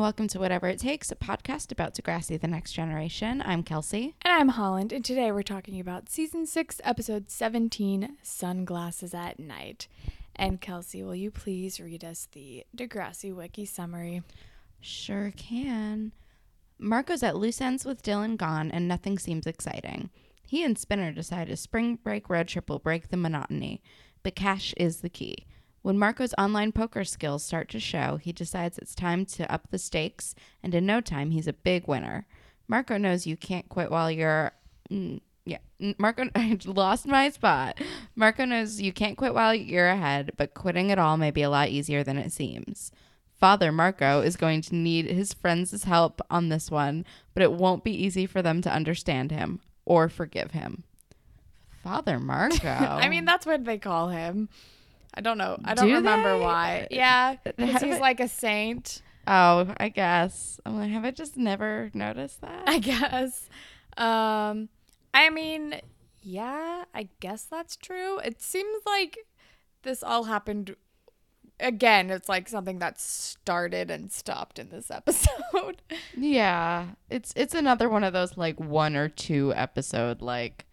and welcome to Whatever It Takes, a podcast about Degrassi The Next Generation. I'm Kelsey. And I'm Holland, and today we're talking about season 6, episode 17 Sunglasses at Night. And Kelsey, will you please read us the Degrassi Wiki summary? Sure can. Marco's at loose ends with Dylan gone, and nothing seems exciting. He and Spinner decide a spring break road trip will break the monotony, but cash is the key. When Marco's online poker skills start to show, he decides it's time to up the stakes, and in no time, he's a big winner. Marco knows you can't quit while you're. Mm, yeah, Marco, I lost my spot. Marco knows you can't quit while you're ahead, but quitting it all may be a lot easier than it seems. Father Marco is going to need his friends' help on this one, but it won't be easy for them to understand him or forgive him. Father Marco. I mean, that's what they call him. I don't know. I don't Do remember they? why. Yeah, because he's like a saint, oh, I guess. I'm like, have I just never noticed that? I guess. Um, I mean, yeah, I guess that's true. It seems like this all happened again. It's like something that started and stopped in this episode. yeah, it's it's another one of those like one or two episode like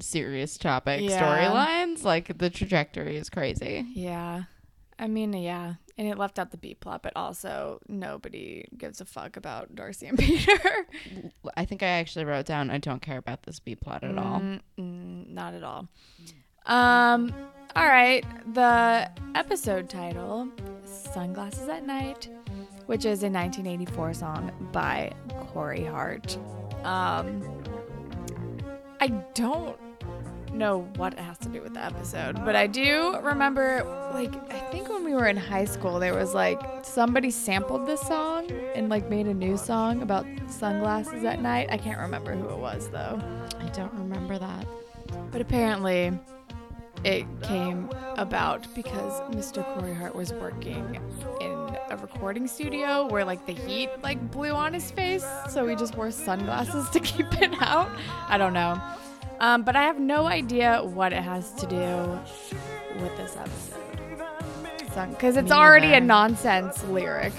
serious topic Yeah. storylines. Like the trajectory is crazy. yeah. I mean, yeah. And it left out the B plot, but also nobody gives a fuck about Darcy and Peter. I think I actually wrote down I don't care about this B plot at all. Mm-mm, not at all. Um, all right. The episode title, Sunglasses at Night, which is a 1984 song by Corey Hart. Um, I don't know what it has to do with the episode, but I do remember, like, I think when we were in high school, there was like somebody sampled this song and like made a new song about sunglasses at night. I can't remember who it was though. I don't remember that. But apparently, it came about because Mr. Corey Hart was working in a recording studio where like the heat like blew on his face, so he just wore sunglasses to keep it out. I don't know. Um, but I have no idea what it has to do with this episode. Because it's Me already a nonsense lyric.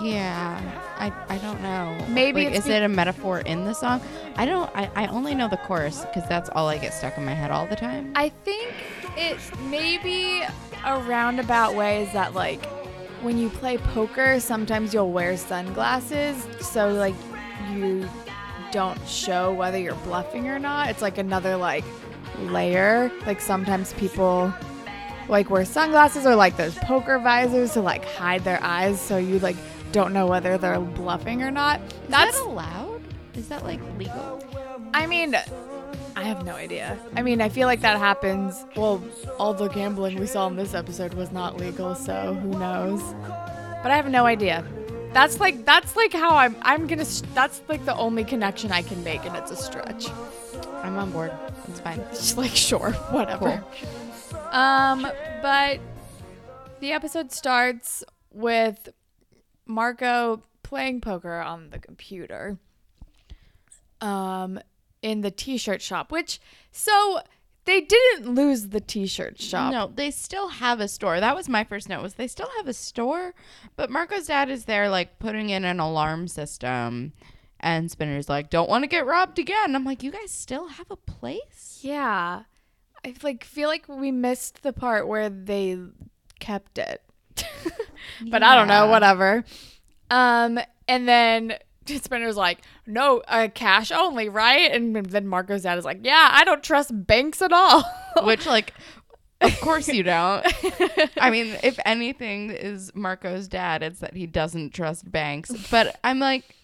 Yeah, I, I don't know. Maybe Like, is it a metaphor in the song? I don't. I, I only know the chorus because that's all I get stuck in my head all the time. I think it maybe a roundabout way is that like when you play poker, sometimes you'll wear sunglasses so like you don't show whether you're bluffing or not. It's like another like layer. Like sometimes people like wear sunglasses or like those poker visors to like hide their eyes so you like don't know whether they're bluffing or not. That's Is that allowed? Is that like legal? I mean, I have no idea. I mean, I feel like that happens. Well, all the gambling we saw in this episode was not legal, so who knows? But I have no idea. That's like that's like how I'm I'm gonna. that's like the only connection I can make, and it's a stretch. I'm on board. It's fine. Just like sure, whatever. Um, but the episode starts with Marco playing poker on the computer. Um, in the t-shirt shop, which so they didn't lose the t-shirt shop. No, they still have a store. That was my first note. Was they still have a store? But Marco's dad is there, like putting in an alarm system, and Spinner's like, "Don't want to get robbed again." I'm like, "You guys still have a place?" Yeah, I like feel like we missed the part where they kept it, but I don't know. Whatever. Um, and then Spinner's like, "No, uh, cash only, right?" And then Marco's dad is like, "Yeah, I don't trust banks at all." Which, like, of course you don't. I mean, if anything is Marco's dad, it's that he doesn't trust banks. But I'm like,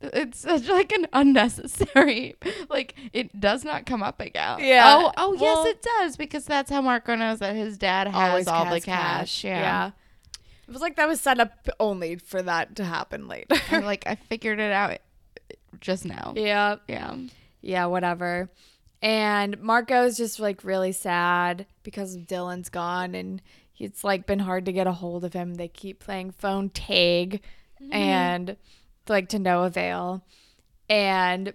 it's such like an unnecessary. Like, it does not come up again. Yeah. Oh, oh yes, it does because that's how Marco knows that his dad has all the has cash. Yeah. It was like that was set up only for that to happen later. I'm like, I figured it out just now. yeah. Yeah. Yeah, whatever. And Marco's just like really sad because Dylan's gone and it's like been hard to get a hold of him. They keep playing phone tag mm-hmm. and like to no avail. And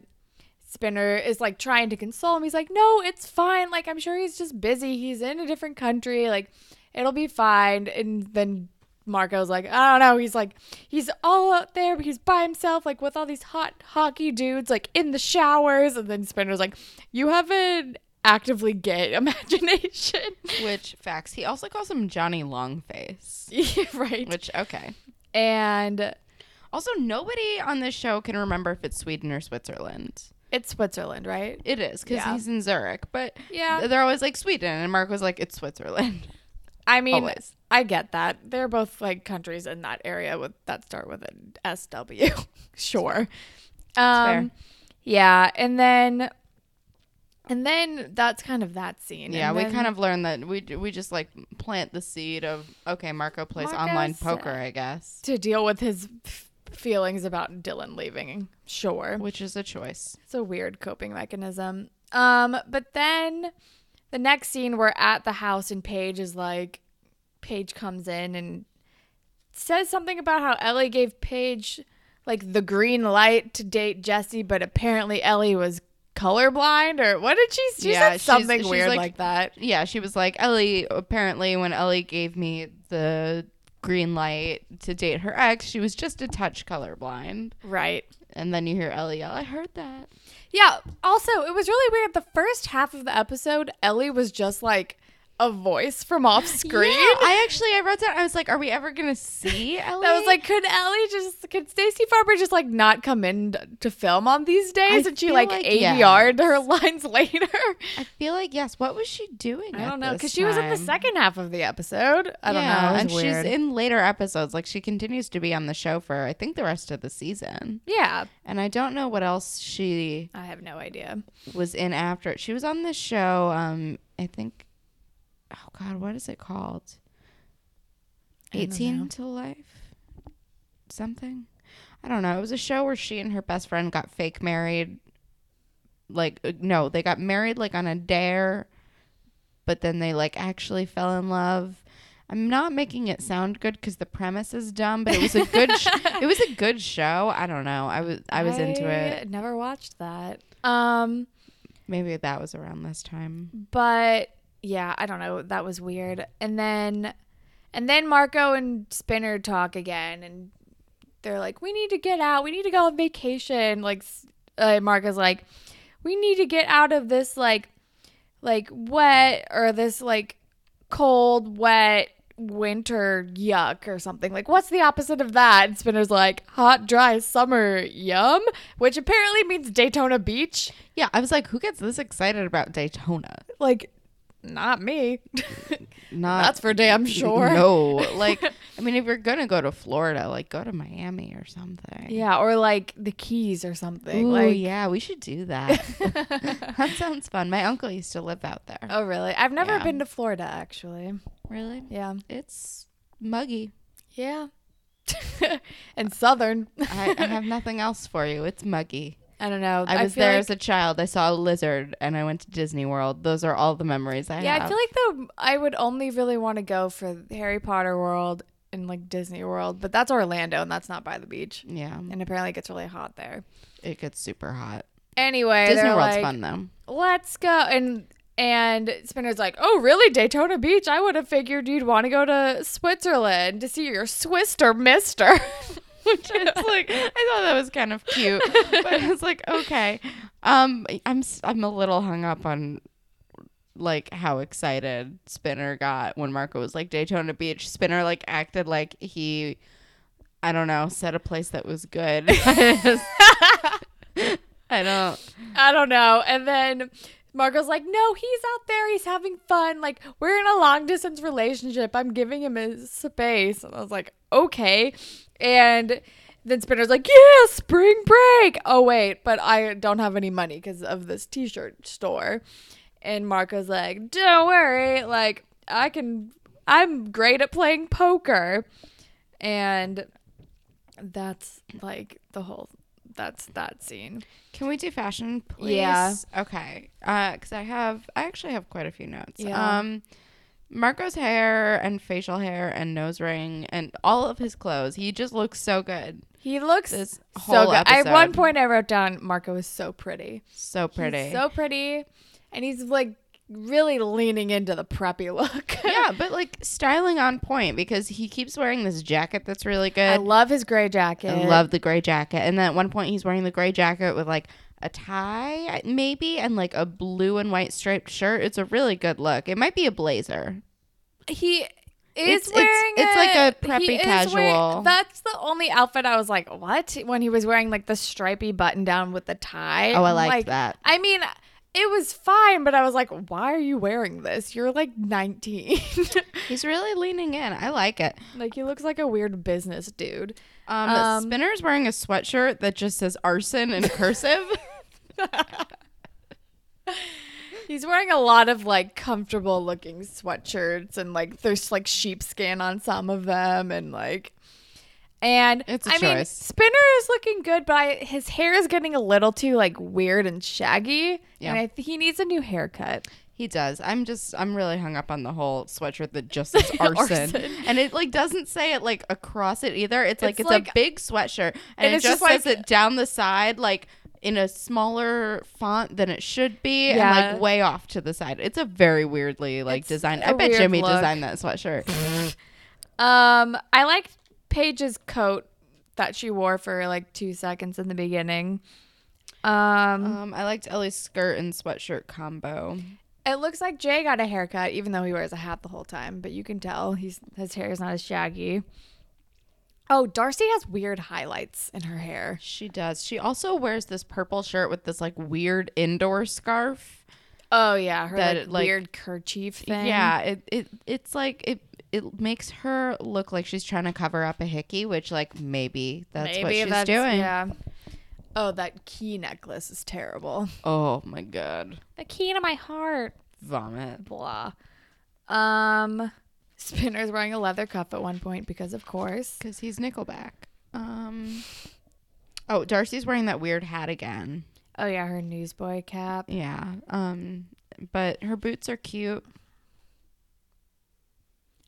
Spinner is like trying to console him. He's like, "No, it's fine. Like I'm sure he's just busy. He's in a different country. Like it'll be fine." And then Marco's like, I don't know. He's like, he's all out there, but he's by himself, like with all these hot hockey dudes, like in the showers. And then Spinner's like, you have an actively gay imagination. Which facts. He also calls him Johnny Longface. right. Which okay. And Also, nobody on this show can remember if it's Sweden or Switzerland. it's Switzerland, right? It is because Yeah. he's in Zurich, but Yeah. they're always like Sweden, and Mark was like, "It's Switzerland." I mean, Always. I get that. They're both like countries in that area with that start with an SW. sure. Um fair. yeah, and then and then that's kind of that scene. Yeah, And we then- kind of learned that we we just like plant the seed of okay, Marco plays online poker, I guess, to deal with his f- feelings about Dylan leaving. Sure. which is a choice. It's a weird coping mechanism. Um, but then the next scene we're at the house and Paige is like Paige comes in and says something about how Ellie gave Paige like the green light to date Jesse, but apparently Ellie was colorblind or what did she she Yeah, said something she's weird like- like, that. Yeah, she was like Ellie. Apparently, when Ellie gave me the green light to date her ex, she was just a touch colorblind. Right. And then you hear Ellie yell, "I heard that." Yeah. Also, it was really weird. The first half of the episode, Ellie was just like a voice from off screen. Yeah, I actually I wrote down. I was like, "Are we ever gonna see Ellie?" I was like, could Ellie just, could Stacey Farber just like not come in to film on these days? I and she like, like ADR'd yes. her lines later. I feel like yes. What was she doing? I don't know. Because she was in the second half of the episode. I don't know. And weird. she's in later episodes. Like she continues to be on the show for I think the rest of the season. yeah. And I don't know what else she I have no idea. was in after. She was on this show. Um, I think. God, what is it called? I don't know. Eighteen to Life. Something. I don't know. It was a show where she and her best friend got fake married. Like uh, no, they got married like on a dare, but then they like actually fell in love. I'm not making it sound good because the premise is dumb, but it was a good. sh- it was a good show. I don't know. I was I was into it. Never watched that. Um, Maybe that was around this time. but yeah, I don't know. That was weird. And then, and then Marco and Spinner talk again, and they're like, "We need to get out. We need to go on vacation." Like, uh, Marco's like, "We need to get out of this like, like wet or this like cold, wet." winter yuck or something like what's the opposite of that and spinner's like hot dry summer yum which apparently means daytona beach Yeah, I was like, who gets this excited about Daytona? like not me Not That's for damn sure. No, like I mean, if you're gonna go to Florida, like go to Miami or something. Yeah, or like the Keys or something. Ooh, like, yeah, we should do that. that sounds fun. My uncle used to live out there. oh, really? I've never Yeah. been to Florida actually. Really? Yeah, It's muggy. yeah, and Southern. I, I have nothing else for you. It's muggy. I don't know. I was feel there like- as a child. I saw a lizard, and I went to Disney World. Those are all the memories I yeah, have. Yeah, I feel like though I would only really want to go for Harry Potter World and like Disney World, but that's Orlando and that's not by the beach. yeah, And apparently it gets really hot there. it gets super hot. Anyway, Disney World's like, fun though. let's go and and Spinner's like, oh really, Daytona Beach? I would have figured you'd want to go to Switzerland to see your Swister Mister. which is like I thought that was kind of cute, but it's like okay. Um, I'm I'm a little hung up on like how excited Spinner got when Marco was like Daytona Beach. Spinner like acted like he, I don't know, said a place that was good. I don't. I don't know. And then Marco's like, no, he's out there. He's having fun. Like, we're in a long distance relationship. I'm giving him his space. And I was like, okay. And then Spinner's like, yeah, spring break. Oh, wait, but I don't have any money because of this t shirt store. And Marco's like, don't worry. Like, I can, I'm great at playing poker. And that's like the whole, that's that scene. Can we do fashion, please? Yeah. Okay. Uh, because I have, I actually have quite a few notes. Yeah. Um, Marco's hair and facial hair and nose ring and all of his clothes. He just looks so good. He looks This so good. I, at one point, I wrote down Marco is so pretty. So pretty. He's so pretty, and he's like really leaning into the preppy look. yeah, but like styling on point because he keeps wearing this jacket that's really good. I love his gray jacket. I love the gray jacket. And then at one point, he's wearing the gray jacket with like a tie, maybe, and like a blue and white striped shirt. It's a really good look. It might be a blazer. He is It's- it's- wearing. it's like a preppy casual. wearing- that's the only outfit I was like, what? When he was wearing like the stripy button down with the tie. Oh, I liked like, that. I mean, it was fine, but I was like, why are you wearing this? You're like 19. He's really leaning in. I like it. like he looks like a weird business dude. Um, Um, Spinner's wearing a sweatshirt that just says arson in cursive. He's wearing a lot of like comfortable looking sweatshirts and like there's like sheepskin on some of them and like and It's a I mean choice. Spinner is looking good but I, his hair is getting a little too like weird and shaggy Yeah. and I th- he needs a new haircut. He does. I'm just I'm really hung up on the whole sweatshirt that just says arson. Arson. And it like doesn't say it like across it either. It's like It's it's, like- a big sweatshirt and, And it it's just, just says it down the side like in a smaller font than it should be and like way off to the side. It's a very weirdly like It's designed. I bet Jimmy look. designed that sweatshirt. Um I like Paige's coat that she wore for like 2 seconds in the beginning. Um um I liked Ellie's skirt and sweatshirt combo. It looks like Jay got a haircut, even though he wears a hat the whole time. But you can tell he's his hair is not as shaggy. Oh, Darcy has weird highlights in her hair. She does. She also wears this purple shirt with this like weird indoor scarf. Oh yeah, her That, like, like- weird kerchief thing. Yeah, it, it it's like it it makes her look like she's trying to cover up a hickey, which like maybe that's what she's doing. Yeah. Oh, that key necklace is terrible. Oh my god. The key to my heart. Vomit. Blah. Um, Spinner's wearing a leather cuff at one point because, of course. Cuz he's Nickelback. Um Oh, Darcy's wearing that weird hat again. Oh yeah, her newsboy cap. Yeah. Um but her boots are cute.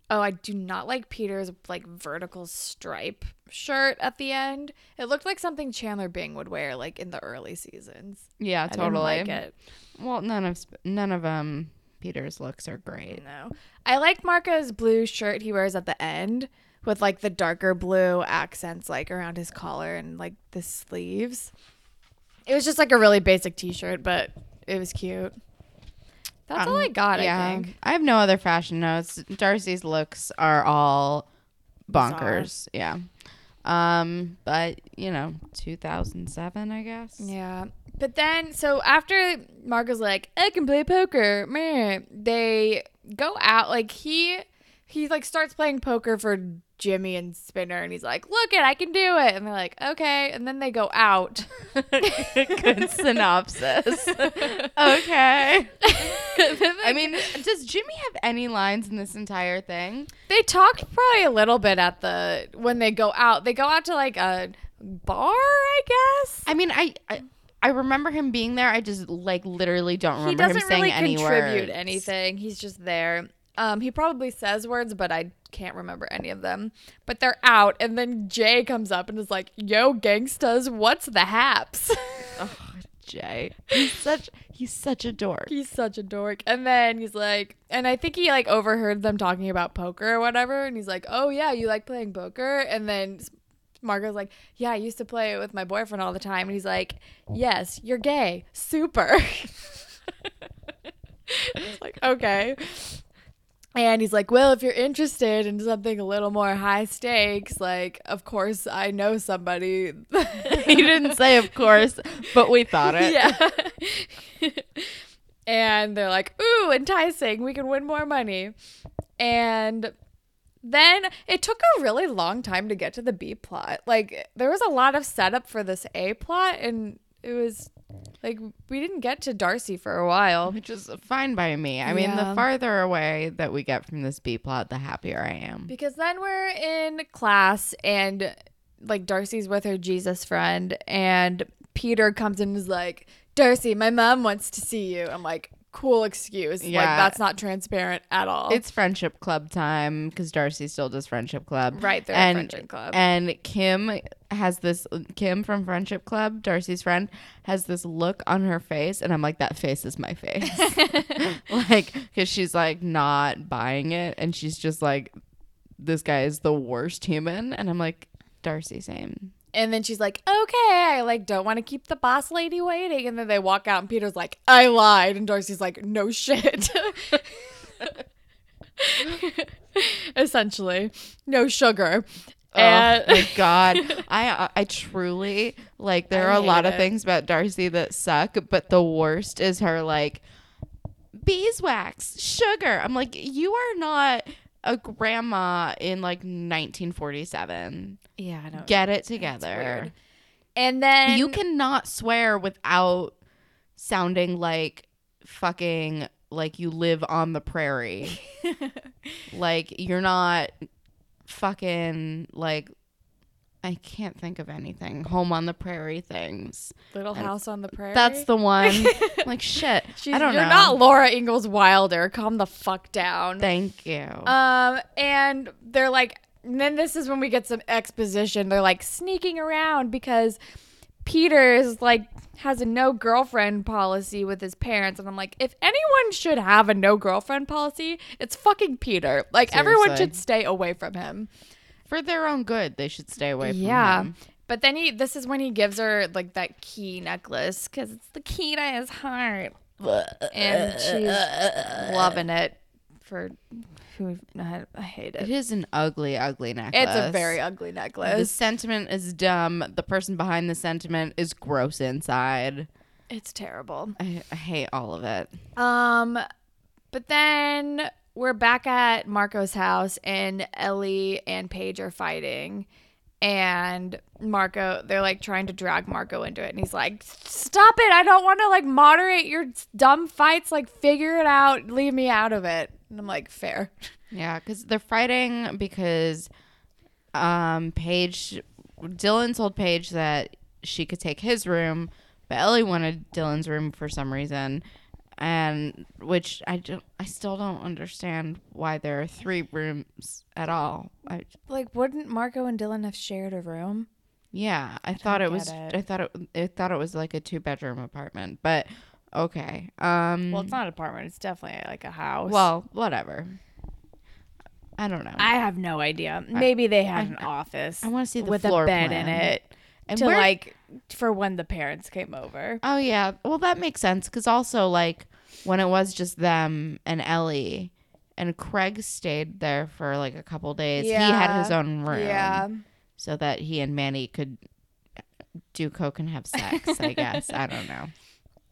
Oh, I do not like Peter's like vertical stripe shirt at the end. It looked like something Chandler Bing would wear like in the early seasons. Yeah, totally. I didn't like it. Well, none of none of um Peter's looks are great. No. I like Marco's blue shirt he wears at the end with like the darker blue accents like around his collar and like the sleeves. It was just like a really basic t-shirt, but it was cute. That's all Um, I got, I think. I have no other fashion notes. Darcy's looks are all bonkers. Yeah. Um, but you know, 2007, I guess. Yeah. But then, so after Marco's like, I can play poker, man, they go out. Like he, he like starts playing poker for Jimmy and Spinner, and he's like, "Look it, I can do it." And they're like, "Okay." And then they go out. Good synopsis. okay. I mean, does Jimmy have any lines in this entire thing? they talked probably a little bit at the when they go out. They go out to like a bar, I guess. I mean, I. I I remember him being there. I just like literally don't remember he doesn't him saying really any contribute anything. He's just there. Um, he probably says words, but I can't remember any of them. But they're out, and then Jay comes up and is like, "Yo, gangstas, what's the haps?" Oh, Jay, he's such he's such a dork. he's such a dork. And then he's like, and I think he like overheard them talking about poker or whatever, and he's like, "Oh yeah, you like playing poker?" And then Marco's like, "Yeah, I used to play it with my boyfriend all the time." And he's like, oh. "Yes, you're gay. Super." like, okay. And he's like, Well, if you're interested in something a little more high stakes, like, of course, I know somebody. he didn't say, of course, but we thought it. yeah. and they're like, Ooh, enticing. We can win more money. And then it took a really long time to get to the B plot. Like, there was a lot of setup for this A plot, and it was like, we didn't get to Darcy for a while. Which is fine by me. I mean, the farther away that we get from this B plot, the happier I am. Because then we're in class and like Darcy's with her Jesus friend and Peter comes in and is like, Darcy, my mom wants to see you. I'm like, cool excuse. Like that's not transparent at all. It's friendship club time because Darcy still does friendship club. right there at and Friendship Club. and Kim has this Kim from Friendship Club, Darcy's friend, has this look on her face, and I'm like, that face is my face, like, because she's like not buying it, and she's just like, this guy is the worst human, and I'm like, Darcy, same. And then she's like, okay, I like don't want to keep the boss lady waiting. And then they walk out and Peter's like, I lied. And Darcy's like, no shit. Essentially, no sugar. And oh my god, I I truly like. There I are a lot hate of things about Darcy that suck, but the worst is her like beeswax, sugar. I'm like, you are not a grandma in like 1947. yeah, I don't. Get it together. And then You cannot swear without sounding like fucking like you live on the prairie. like you're not fucking like I can't think of anything. Home on the prairie things. Little House on the Prairie. That's the one. like shit. She's, I don't you're know. not Laura Ingalls Wilder. Calm the fuck down. Thank you. Um, and they're like, and then this is when we get some exposition. They're like sneaking around because Peter is like has a no girlfriend policy with his parents, and I'm like, if anyone should have a no girlfriend policy, it's fucking Peter. Like everyone should stay away from him. For their own good, they should stay away from Yeah. him. But then he, this is when he gives her like that key necklace because it's the key to his heart, and she's loving it. For who I, I hate It it. is an ugly, ugly necklace. It's a very ugly necklace. The sentiment is dumb. The person behind the sentiment is gross inside. It's terrible. I, I hate all of it. Um, but then we're back at Marco's house, and Ellie and Paige are fighting. And Marco, they're like trying to drag Marco into it, and he's like, "Stop it! I don't want to like moderate your dumb fights. Like, figure it out. Leave me out of it." And I'm like, "Fair." Yeah, because they're fighting because um Paige Dylan told Paige that she could take his room, but Ellie wanted Dylan's room for some reason. And which I don't I still don't understand why there are three rooms at all. I Like, wouldn't Marco and Dylan have shared a room? yeah, I, thought it was it. I thought it I thought it was like a two bedroom apartment, but okay. Um Well, it's not an apartment. It's definitely like a house. well, whatever. I don't know. I have no idea. Maybe they had I- an office. I want to see the with floor a bed plan. in it And to like for when the parents came over. Oh yeah. Well, that makes sense because also like when it was just them and Ellie, and Craig stayed there for like a couple days. He had his own room, Yeah. so that he and Manny could do coke and have sex. I guess I don't know.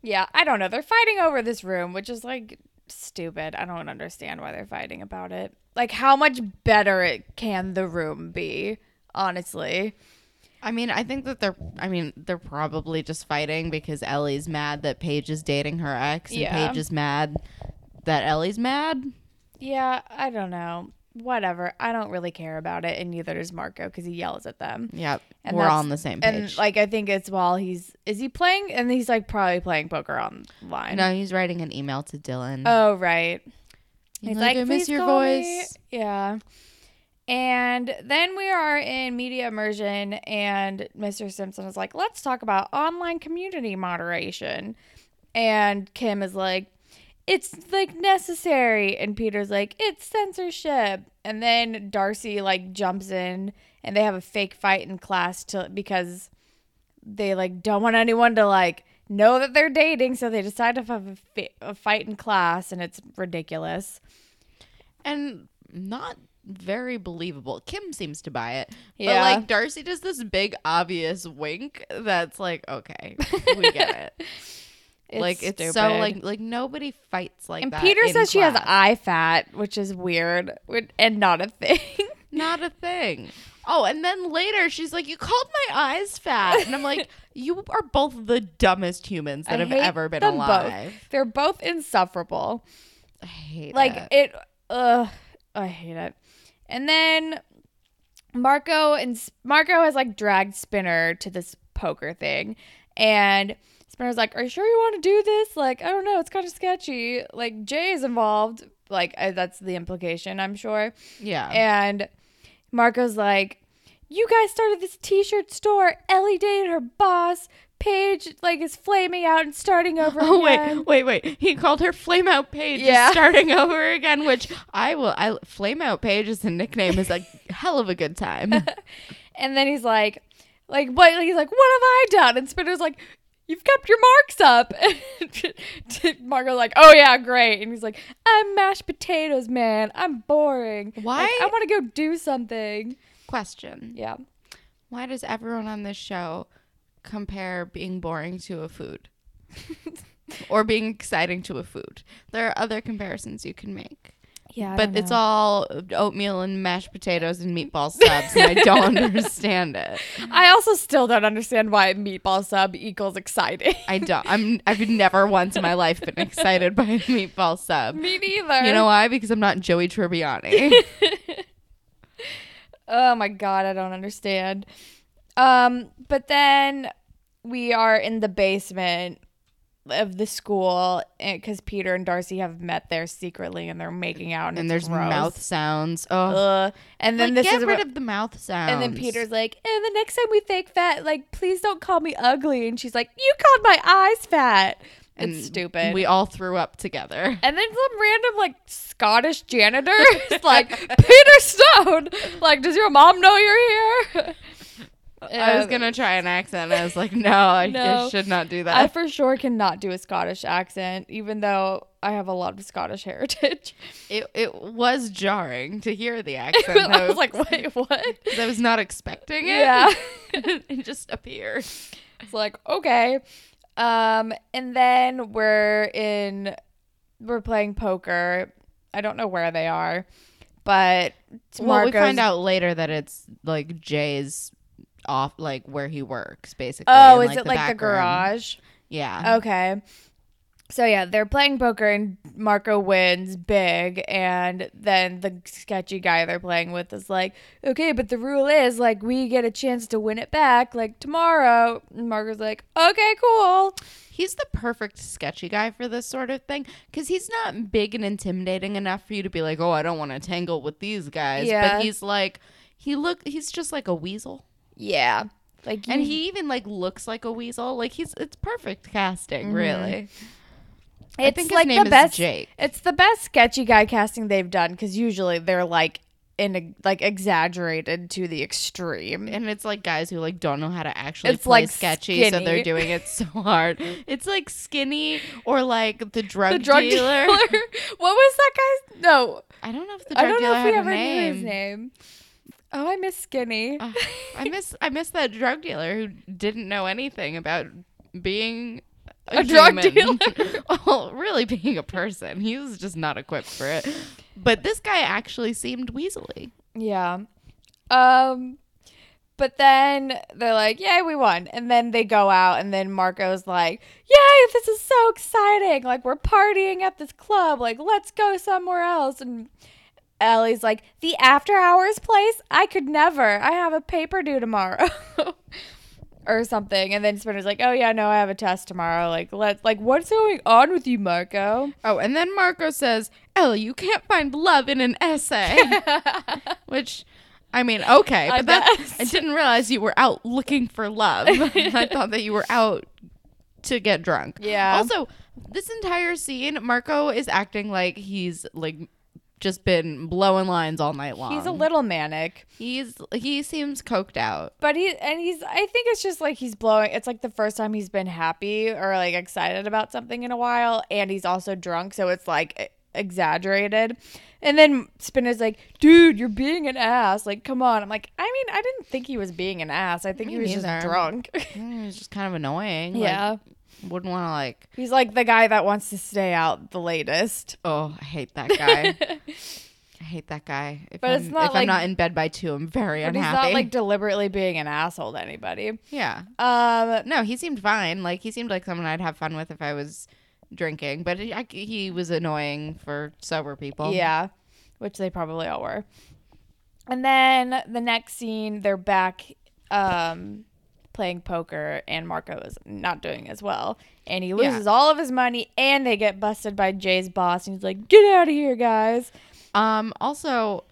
Yeah, I don't know. They're fighting over this room, which is like stupid. I don't understand why they're fighting about it. Like how much better it can the room be, honestly. I mean, I think that they're. I mean, they're probably just fighting because Ellie's mad that Paige is dating her ex, and Yeah. Paige is mad that Ellie's mad. Yeah, I don't know. Whatever. I don't really care about it, and neither does Marco because he yells at them. Yep, And we're all that's- on the same page. And like I think it's while he's is he playing and he's like probably playing poker online. no, he's writing an email to Dylan. Oh right. He's like, like, I miss "Please your call me." voice. Yeah. And then we are in media immersion, and Mr. Simpson is like, let's talk about online community moderation. And Kim is like, it's like necessary. And Peter's like, it's censorship. And then Darcy like jumps in and they have a fake fight in class to because they like don't want anyone to like know that they're dating. So they decide to have a, fi- a fight in class and it's ridiculous. and not very believable. Kim seems to buy it. Yeah. But like Darcy does this big obvious wink that's like, okay, we get it. like it's so like like nobody fights like that. and that. Peter says she has class. eye fat, which is weird and not a thing. not a thing. Oh, and then later she's like, "You called my eyes fat," and I'm like, "You are both the dumbest humans that I have ever been alive." Both. They're both insufferable. I hate Like it. it. Ugh, I hate it. And then Marco and Marco has like dragged Spinner to this poker thing, and Spinner's like, "Are you sure you want to do this? Like, I don't know. It's kind of sketchy. Like Jay is involved. Like I, that's the implication, I'm sure." Yeah. And Marco's like, you guys started this t-shirt store. Ellie dated her boss. Paige like is flaming out and starting over Oh again. wait, wait, wait! He called her Flame Out Paige, Yeah. starting over again. Which I will. I Flame Out Paige is a nickname is a hell of a good time. And then he's like, like what? He's like, what have I done? And Spinner's like, you've kept your marks up. And Marco's like, oh yeah, great. And he's like, I'm mashed potatoes, man. I'm boring. Why- Like, I want to go do something. Question: Yeah. Why does everyone on this show compare being boring to a food, or being exciting to a food? There are other comparisons you can make. Yeah. but it's all oatmeal and mashed potatoes and meatball subs, and I don't understand it. I also still don't understand why meatball sub equals exciting. I don't. I'm. I've never once in my life been excited by a meatball sub. Me neither. You know why? Because I'm not Joey Tribbiani. Oh my god, I don't understand. Um, but then we are in the basement of the school because Peter and Darcy have met there secretly and they're making out and, and there's gross. mouth sounds. Oh, Ugh. And then like, this get is rid what, of the mouth sounds. and then Peter's like, and the next time we fake fat, like please don't call me ugly. And she's like, you called my eyes fat. and it's stupid. We all threw up together. and then some random like Scottish janitor is like, Peter Stone, like, does your mom know you're here? I was Um, gonna try an accent. I was like, no, I, I No. should not do that. I for sure cannot do a Scottish accent, even though I have a lot of Scottish heritage. it it was jarring to hear the accent. I was like, wait, what? I was not expecting it. Yeah. it just appeared. It's like, okay. Um, and then we're in, we're playing poker. I don't know where they are, but Well, we find out later that it's like Jay's off, like where he works, basically. Oh, in, is it the like the room. garage? Yeah. Okay. So yeah, they're playing poker and Marco wins big and then the sketchy guy they're playing with is like, "Okay, but the rule is like we get a chance to win it back like tomorrow." And Marco's like, "Okay, cool." He's the perfect sketchy guy for this sort of thing because he's not big and intimidating enough for you to be like, oh, I don't want to tangle with these guys. Yeah. But he's like, he look, he's just like a weasel, Yeah. Like and he even like looks like a weasel. Like he's, it's perfect casting, Mhm. really. I it's think his like name the is best Jake. It's the best sketchy guy casting they've done cuz usually they're like in a, like exaggerated to the extreme. And it's like guys who like don't know how to actually It's, play like, sketchy, so they're doing it so hard. It's like skinny or like the drug, the drug dealer. dealer. what was that guy's? No, I don't know if the I drug don't know dealer if we ever name. knew his name. Oh, I miss Skinny. Ugh, I miss I miss that drug dealer who didn't know anything about being a, A drug dealer. well, really being a person. He was just not equipped for it. But this guy actually seemed weaselly. yeah. Um, but then they're like, "Yay, we won!" And then they go out, and then Marco's like, "Yay, this is so exciting! Like we're partying at this club. Like let's go somewhere else." And Ellie's like, "The after hours place? I could never. I have a paper due tomorrow." Or something, and then Spinner's like, "Oh yeah, no, I have a test tomorrow. Like, let's like, what's going on with you, Marco?" Oh, and then Marco says, Ellie, you can't find love in an essay. Which I mean, okay, I but that. I didn't realize you were out looking for love. I thought that you were out to get drunk. Yeah. Also, this entire scene, Marco is acting like he's like just been blowing lines all night long. He's a little manic. He's he seems coked out. But he and he's I think it's just like he's blowing it's like the first time he's been happy or like excited about something in a while and he's also drunk so it's like exaggerated. And then Spinner's like, "Dude, you're being an ass. Like, come on." I'm like, "I mean, I didn't think he was being an ass. I think Me he was neither. just drunk." he was just kind of annoying. Like, yeah. Wouldn't want to like. He's like the guy that wants to stay out the latest. Oh, I hate that guy. I hate that guy. If, But I'm, it's not if like- I'm not in bed by two, I'm very But he's not like deliberately being an asshole to anybody. yeah. Um No, he seemed fine. Like he seemed like someone I'd have fun with if I was drinking. But he, I, he was annoying for sober people. Yeah, which they probably all were. And then the next scene, they're back um, playing poker, and Marco is not doing as well. And he Yeah. loses all of his money, and they get busted by Jay's boss. And he's like, Get out of here, guys. Um. Also,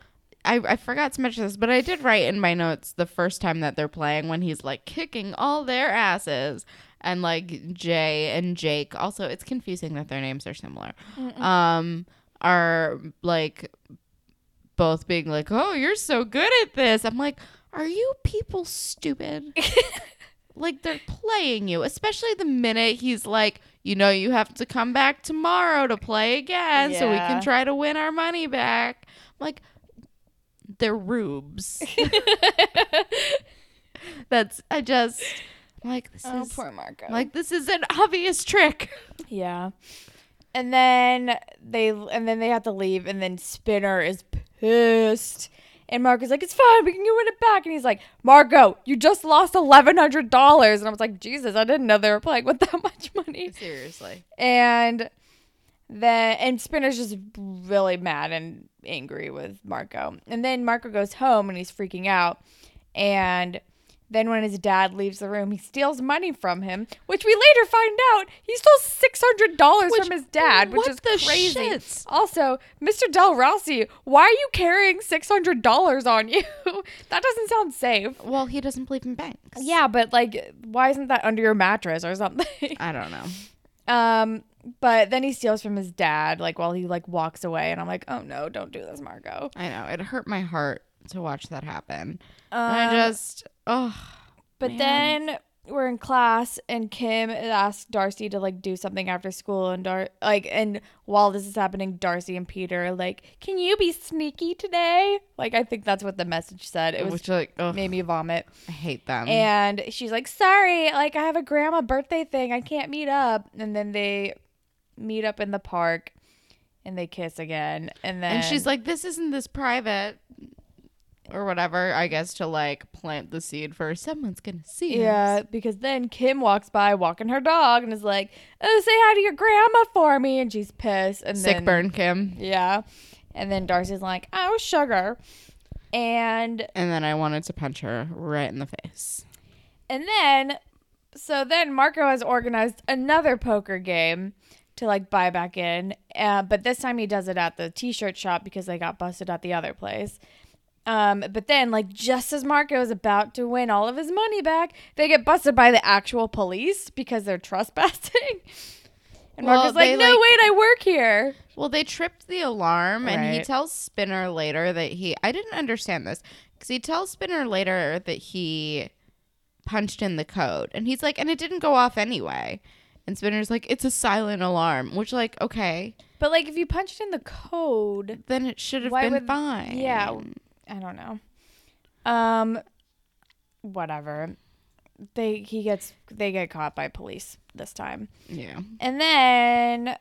I, I forgot to mention this, but I did write in my notes the first time that they're playing when he's like kicking all their asses. And like Jay and Jake, also it's confusing that their names are similar. Um, are like both being like, "Oh, you're so good at this." I'm like, "Are you people stupid?" like they're playing you, especially the minute he's like, "You know, you have to come back tomorrow to play again so we can try to win our money back." I'm like they're rubes. That's I just like this Oh, is poor Marco. like this is an obvious trick. yeah. And then they and then they have to leave, and then Spinner is pissed. And Marco's like, "It's fine, we can win it back." And he's like, "Marco, you just lost eleven hundred dollars." And I was like, "Jesus, I didn't know they were playing with that much money." Seriously. And then and Spinner's just really mad and angry with Marco. And then Marco goes home and he's freaking out. And then when his dad leaves the room, he steals money from him, which we later find out he stole six hundred dollars from his dad, which what is the crazy. shit? Also, Mr. Del Rossi, why are you carrying six hundred dollars on you? that doesn't sound safe. Well, he doesn't believe in banks. Yeah, but like, why isn't that under your mattress or something? I don't know. Um, but then he steals from his dad, like while he like walks away, and I'm like, oh no, don't do this, Marco. I know. It hurt my heart to watch that happen. Um, I just oh but man. then we're in class, and Kim asks Darcy to like do something after school, and Dar like, and while this is happening, Darcy and Peter are like, can you be sneaky today? Like, I think that's what the message said. It was which like ugh, made me vomit. I hate them. And she's like, sorry, like I have a grandma birthday thing. I can't meet up. And then they meet up in the park and they kiss again. And then and she's like, "This isn't this private." Or whatever, I guess to like plant the seed for someone's gonna see Yeah, us. because then Kim walks by walking her dog and is like, oh, say hi to your grandma for me. And she's pissed. And Sick then, burn, Kim. Yeah. And then Darcy's like, oh, sugar. And And then I wanted to punch her right in the face. And then, so then Marco has organized another poker game to like buy back in, uh, but this time he does it at the t-shirt shop because they got busted at the other place. Um, but then, like, just as Marco is about to win all of his money back, they get busted by the actual police because they're trespassing. And Well, Marco's like, "No, like- wait, I work here." Well, they tripped the alarm, and he Right. tells Spinner later that he. I didn't understand this because he tells Spinner later that he punched in the code, and he's like, and it didn't go off anyway. And Spinner's like, it's a silent alarm, which, like, okay, But like, if you punched in the code, then it should have Why been would- fine. yeah. I don't know. Um, whatever. They he gets they get caught by police this time, yeah. and then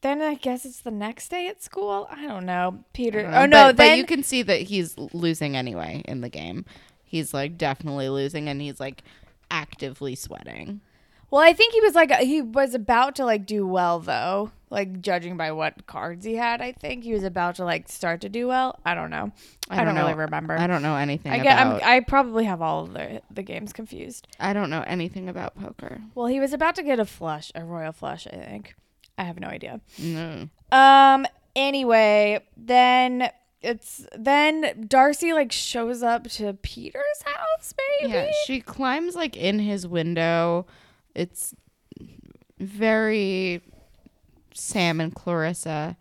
then I guess it's the next day at school. I don't know. Peter. Don't know, oh no, but, then but you can see that he's losing anyway in the game. He's like definitely losing, and he's like actively sweating. Well, I think he was like he was about to like do well though, like judging by what cards he had. I think he was about to like start to do well. I don't know. I, don't, know. really remember. I don't know anything I get. I'm, about. I probably have all of the the games confused. I don't know anything about poker. Well, he was about to get a flush, a royal flush, I think. I have no idea. No. Um anyway, then it's then Darcy like shows up to Peter's house, maybe. Yeah, she climbs like in his window. It's very Sam and Clarissa.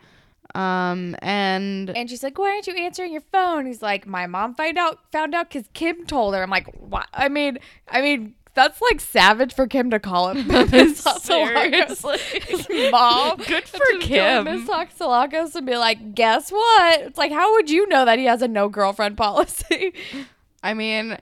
Um and and she's like, "Why aren't you answering your phone?" He's like, "My mom found out found out cuz Kim told her." I'm like, "What?" I mean, I mean, that's like savage for Kim to call it Miss Hatzilakos' mom. Good for To go to Kim. Miss Hatzilakos and be like, "Guess what?" It's like, how would you know that he has a no girlfriend policy? I mean,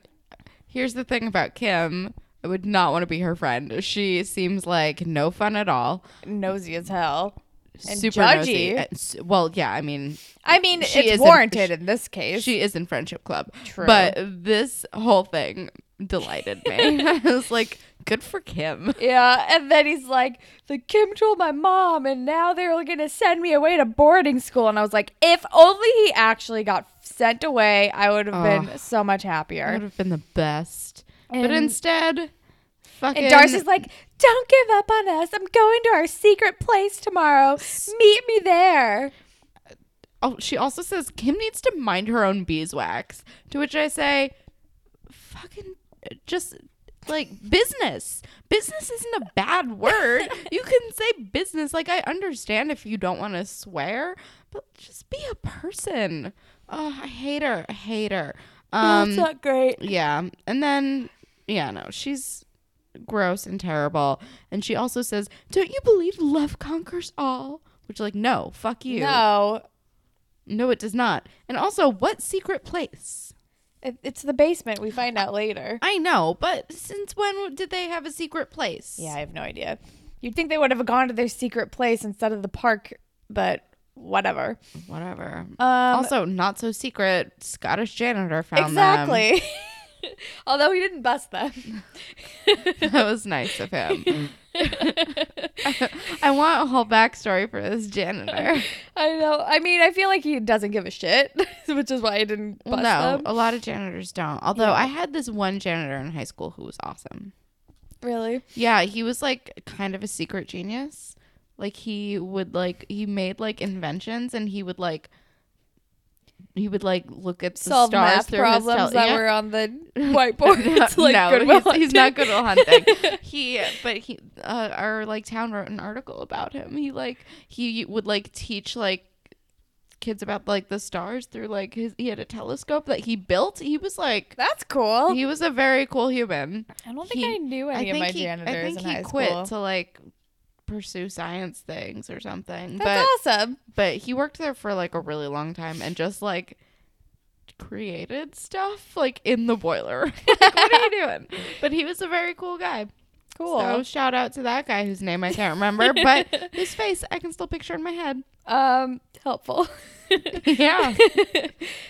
here's the thing about Kim. I would not want to be her friend. She seems like no fun at all. Nosy as hell. And super judgy. nosy. Well, yeah, I mean, I mean, it's warranted in this case. she is in friendship club. True. But this whole thing delighted me. I was like, good for Kim. yeah, and then he's like, "The Kim told my mom, and now they're gonna send me away to boarding school." And I was like, "If only he actually got sent away, I would have been so much happier." would have been the best. but instead, fucking And Darcy's like, "Don't give up on us. I'm going to our secret place tomorrow. Meet me there." Oh, she also says Kim needs to mind her own beeswax. To which I say, fucking just like business. Business isn't a bad word. you can say business. Like I understand if you don't want to swear, but just be a person. Oh, I hate her. I hate her. Um, That's not great. yeah. And then, yeah, no, she's gross and terrible. And she also says, Don't you believe love conquers all? Which, like, no, fuck you. No, No, it does not. And also, what secret place? it, it's the basement. We find out later. I know, but since when did they have a secret place? Yeah, I have no idea. You'd think they would have gone to their secret place instead of the park, but whatever. Whatever. Um, also, not so secret. Scottish janitor found them. exactly. Although he didn't bust them. that was nice of him. I want a whole backstory for this janitor. I know. I mean, I feel like he doesn't give a shit, which is why I didn't Well, bust no, them. a lot of janitors don't. Although Yeah. I had this one janitor in high school who was awesome. Really? Yeah, he was like kind of a secret genius. Like he would like he made like inventions and he would like he would like look at the Solve stars math through problems his tel- that yeah. were on the whiteboard. It's like no, Goodwill he's, he's not at hunting. he, but he, uh, our like town wrote an article about him. He like he would like teach like kids about like the stars through like his. He had a telescope that he built. He was like That's cool. he was a very cool human. I don't think he- I knew any think of my he, janitors I think in he high quit school. to like pursue science things or something. That's but awesome. but he worked there for like a really long time and just like created stuff like in the boiler. like, what are you doing? But he was a very cool guy. Cool. So shout out to that guy whose name I can't remember, but his face I can still picture in my head. um, helpful. yeah.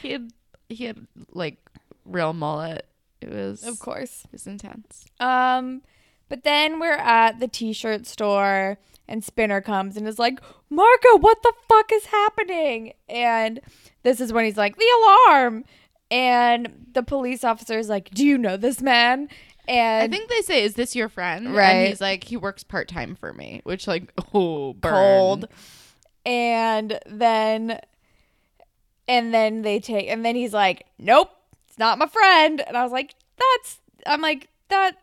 he had he had like real mullet. It was of course. it was intense. Um, but then we're at the t-shirt store and Spinner comes and is like, Marco, what the fuck is happening? And this is when he's like, the alarm. And the police officer is like, do you know this man? And I think they say, "Is this your friend?" Right. And he's like, "He works part time for me," which like, oh, burn. cold. And then and then they take and then he's like, Nope, it's not my friend. And I was like, That's I'm like, that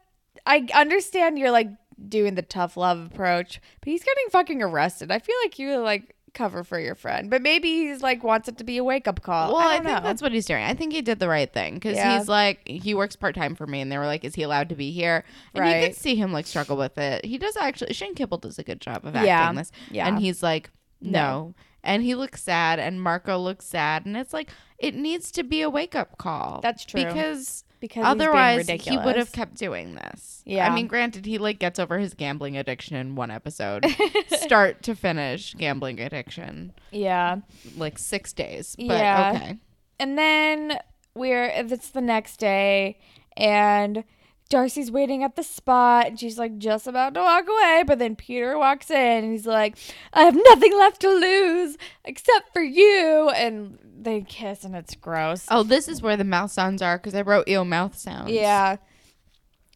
I understand you're like doing the tough love approach, but he's getting fucking arrested. I feel like you like cover for your friend. But maybe he's like wants it to be a wake up call. Well, I I, think know. that's what he's doing. I think he did the right thing because Yeah. he's like he works part time for me, and they were like, "Is he allowed to be here?" And you Right. could see him like struggle with it. He does actually. Shane Kippel does a good job of acting Yeah. this, yeah. and he's like, No. "No," and he looks sad, and Marco looks sad, and it's like it needs to be a wake up call. That's true. because because otherwise he would have kept doing this. Yeah. I mean, granted, he like gets over his gambling addiction in one episode, start to finish gambling addiction, Yeah. like six days. But Yeah. okay. And then we're it's the next day and Darcy's waiting at the spot and she's like just about to walk away, but then Peter walks in and he's like, I have nothing left to lose except for you and they kiss and it's gross. Oh, this is where the mouth sounds are because I wrote eel mouth sounds. Yeah.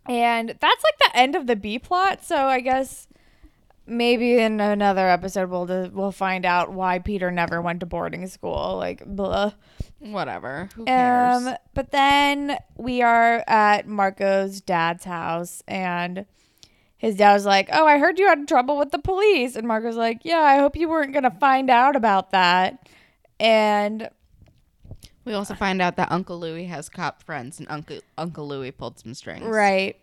And that's like the end of the B plot, so I guess maybe in another episode we'll we'll find out why Peter never went to boarding school. Like blah. Whatever. Who cares? Um, but then we are at Marco's dad's house, and his dad was like, "Oh, I heard you had trouble with the police," and Marco's like, "Yeah, I hope you weren't gonna find out about that." And we also find out that Uncle Louie has cop friends, and Uncle Uncle Louie pulled some strings. right,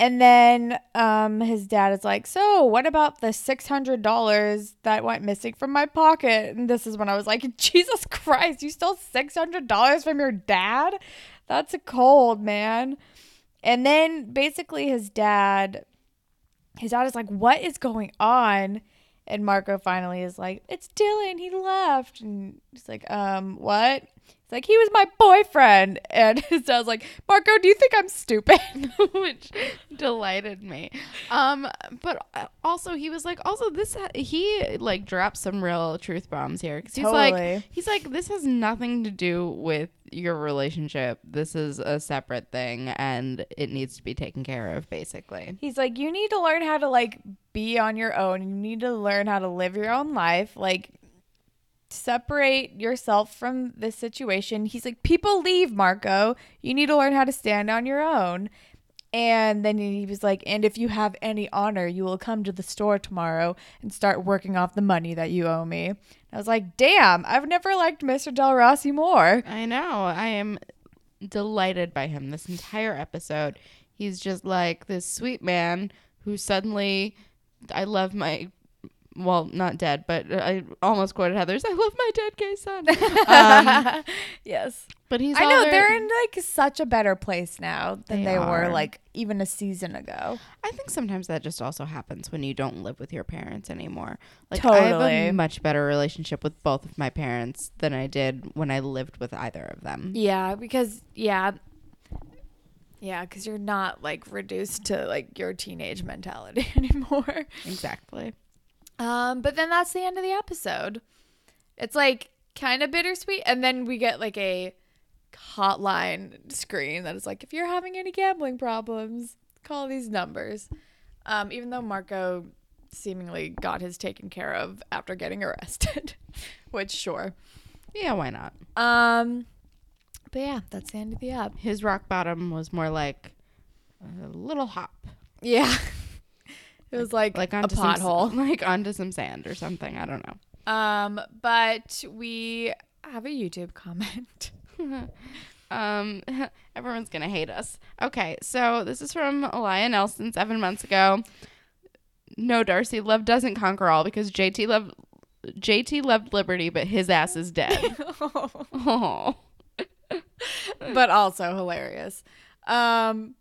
and then um, his dad is like, "So, what about the six hundred dollars that went missing from my pocket?" And this is when I was like, "Jesus Christ, you stole six hundred dollars from your dad? That's a cold man." And then basically his dad his dad is like, What is going on? And Marco finally is like, It's Dylan, he left. And he's like, Um, what? He's like, he was my boyfriend. And his dad's like, Marco, do you think I'm stupid? which delighted me. Um, but also he was like, also this ha- he like dropped some real truth bombs here because he's like, he's like, this has nothing to do with your relationship. This is a separate thing, and it needs to be taken care of, basically. He's like, You need to learn how to like be on your own. You need to learn how to live your own life. Like separate yourself from this situation. He's like, people leave, Marco. You need to learn how to stand on your own. And then he was like, and if you have any honor, you will come to the store tomorrow and start working off the money that you owe me. I was like, damn, I've never liked Mr. Del Rossi more. I know. I am delighted by him this entire episode. He's just like this sweet man who suddenly I love my well, not dead, but I almost quoted Heathers. I love my dead gay son. Um, yes. but he's I know very- they're in like such a better place now than They they, were like even a season ago. I think sometimes that just also happens when you don't live with your parents anymore. Like I have a much better relationship with both of my parents than I did when I lived with either of them. Yeah, because yeah, yeah, because you're not like reduced to like your teenage mentality anymore. Exactly. Um, but then that's the end of the episode. It's like kind of bittersweet, and then we get like a hotline screen that is like, if you're having any gambling problems, call these numbers. Um, even though Marco seemingly got his taken care of after getting arrested, which sure. Yeah, why not? Um, but yeah, that's the end of the app. His rock bottom was more like a little hop. Yeah. It was like, like a onto some, pothole. like onto some sand or something. I don't know. Um, but we have a YouTube comment. Um, everyone's gonna hate us. Okay, so this is from Elia Nelson seven months ago. No, Darcy, love doesn't conquer all because JT loved JT loved liberty, but his ass is dead. oh, but also hilarious. Um,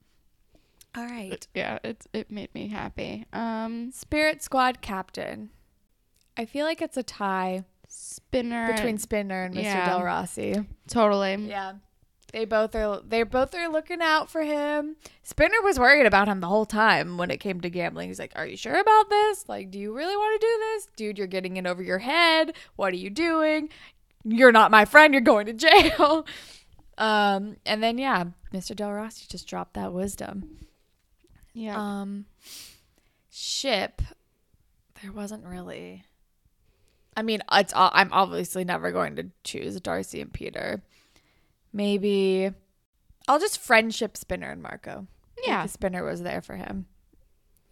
all right. yeah, it it made me happy. Um, Spirit Squad Captain. I feel like it's a tie Spinner between Spinner and Mr. yeah. Del Rossi. totally. Yeah. They both are they both are looking out for him. Spinner was worried about him the whole time when it came to gambling. He's like, "Are you sure about this? Like, do you really want to do this? Dude, you're getting in over your head. What are you doing? You're not my friend. You're going to jail." Um, and then yeah, Mr. Del Rossi just dropped that wisdom. Yeah. Um, ship. There wasn't really. I mean, it's. I'm obviously never going to choose Darcy and Peter. Maybe I'll just friendship Spinner and Marco. yeah, Spinner was there for him,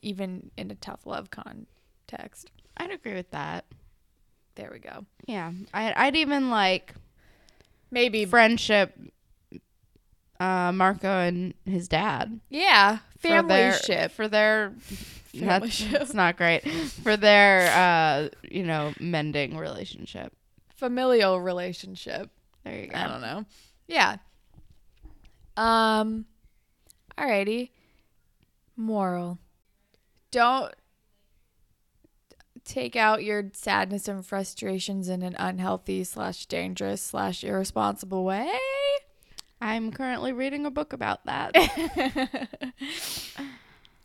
even in a tough love context. I'd agree with that. There we go. Yeah, I, I'd even like Maybe. friendship. Uh, Marco and his dad. yeah. for Family their, ship. for their Family that's, that's not great for their uh you know mending relationship Familial relationship. there you go I don't know. Yeah. Um alrighty. Moral. Don't take out your sadness and frustrations in an unhealthy slash dangerous slash irresponsible way. I'm currently reading a book about that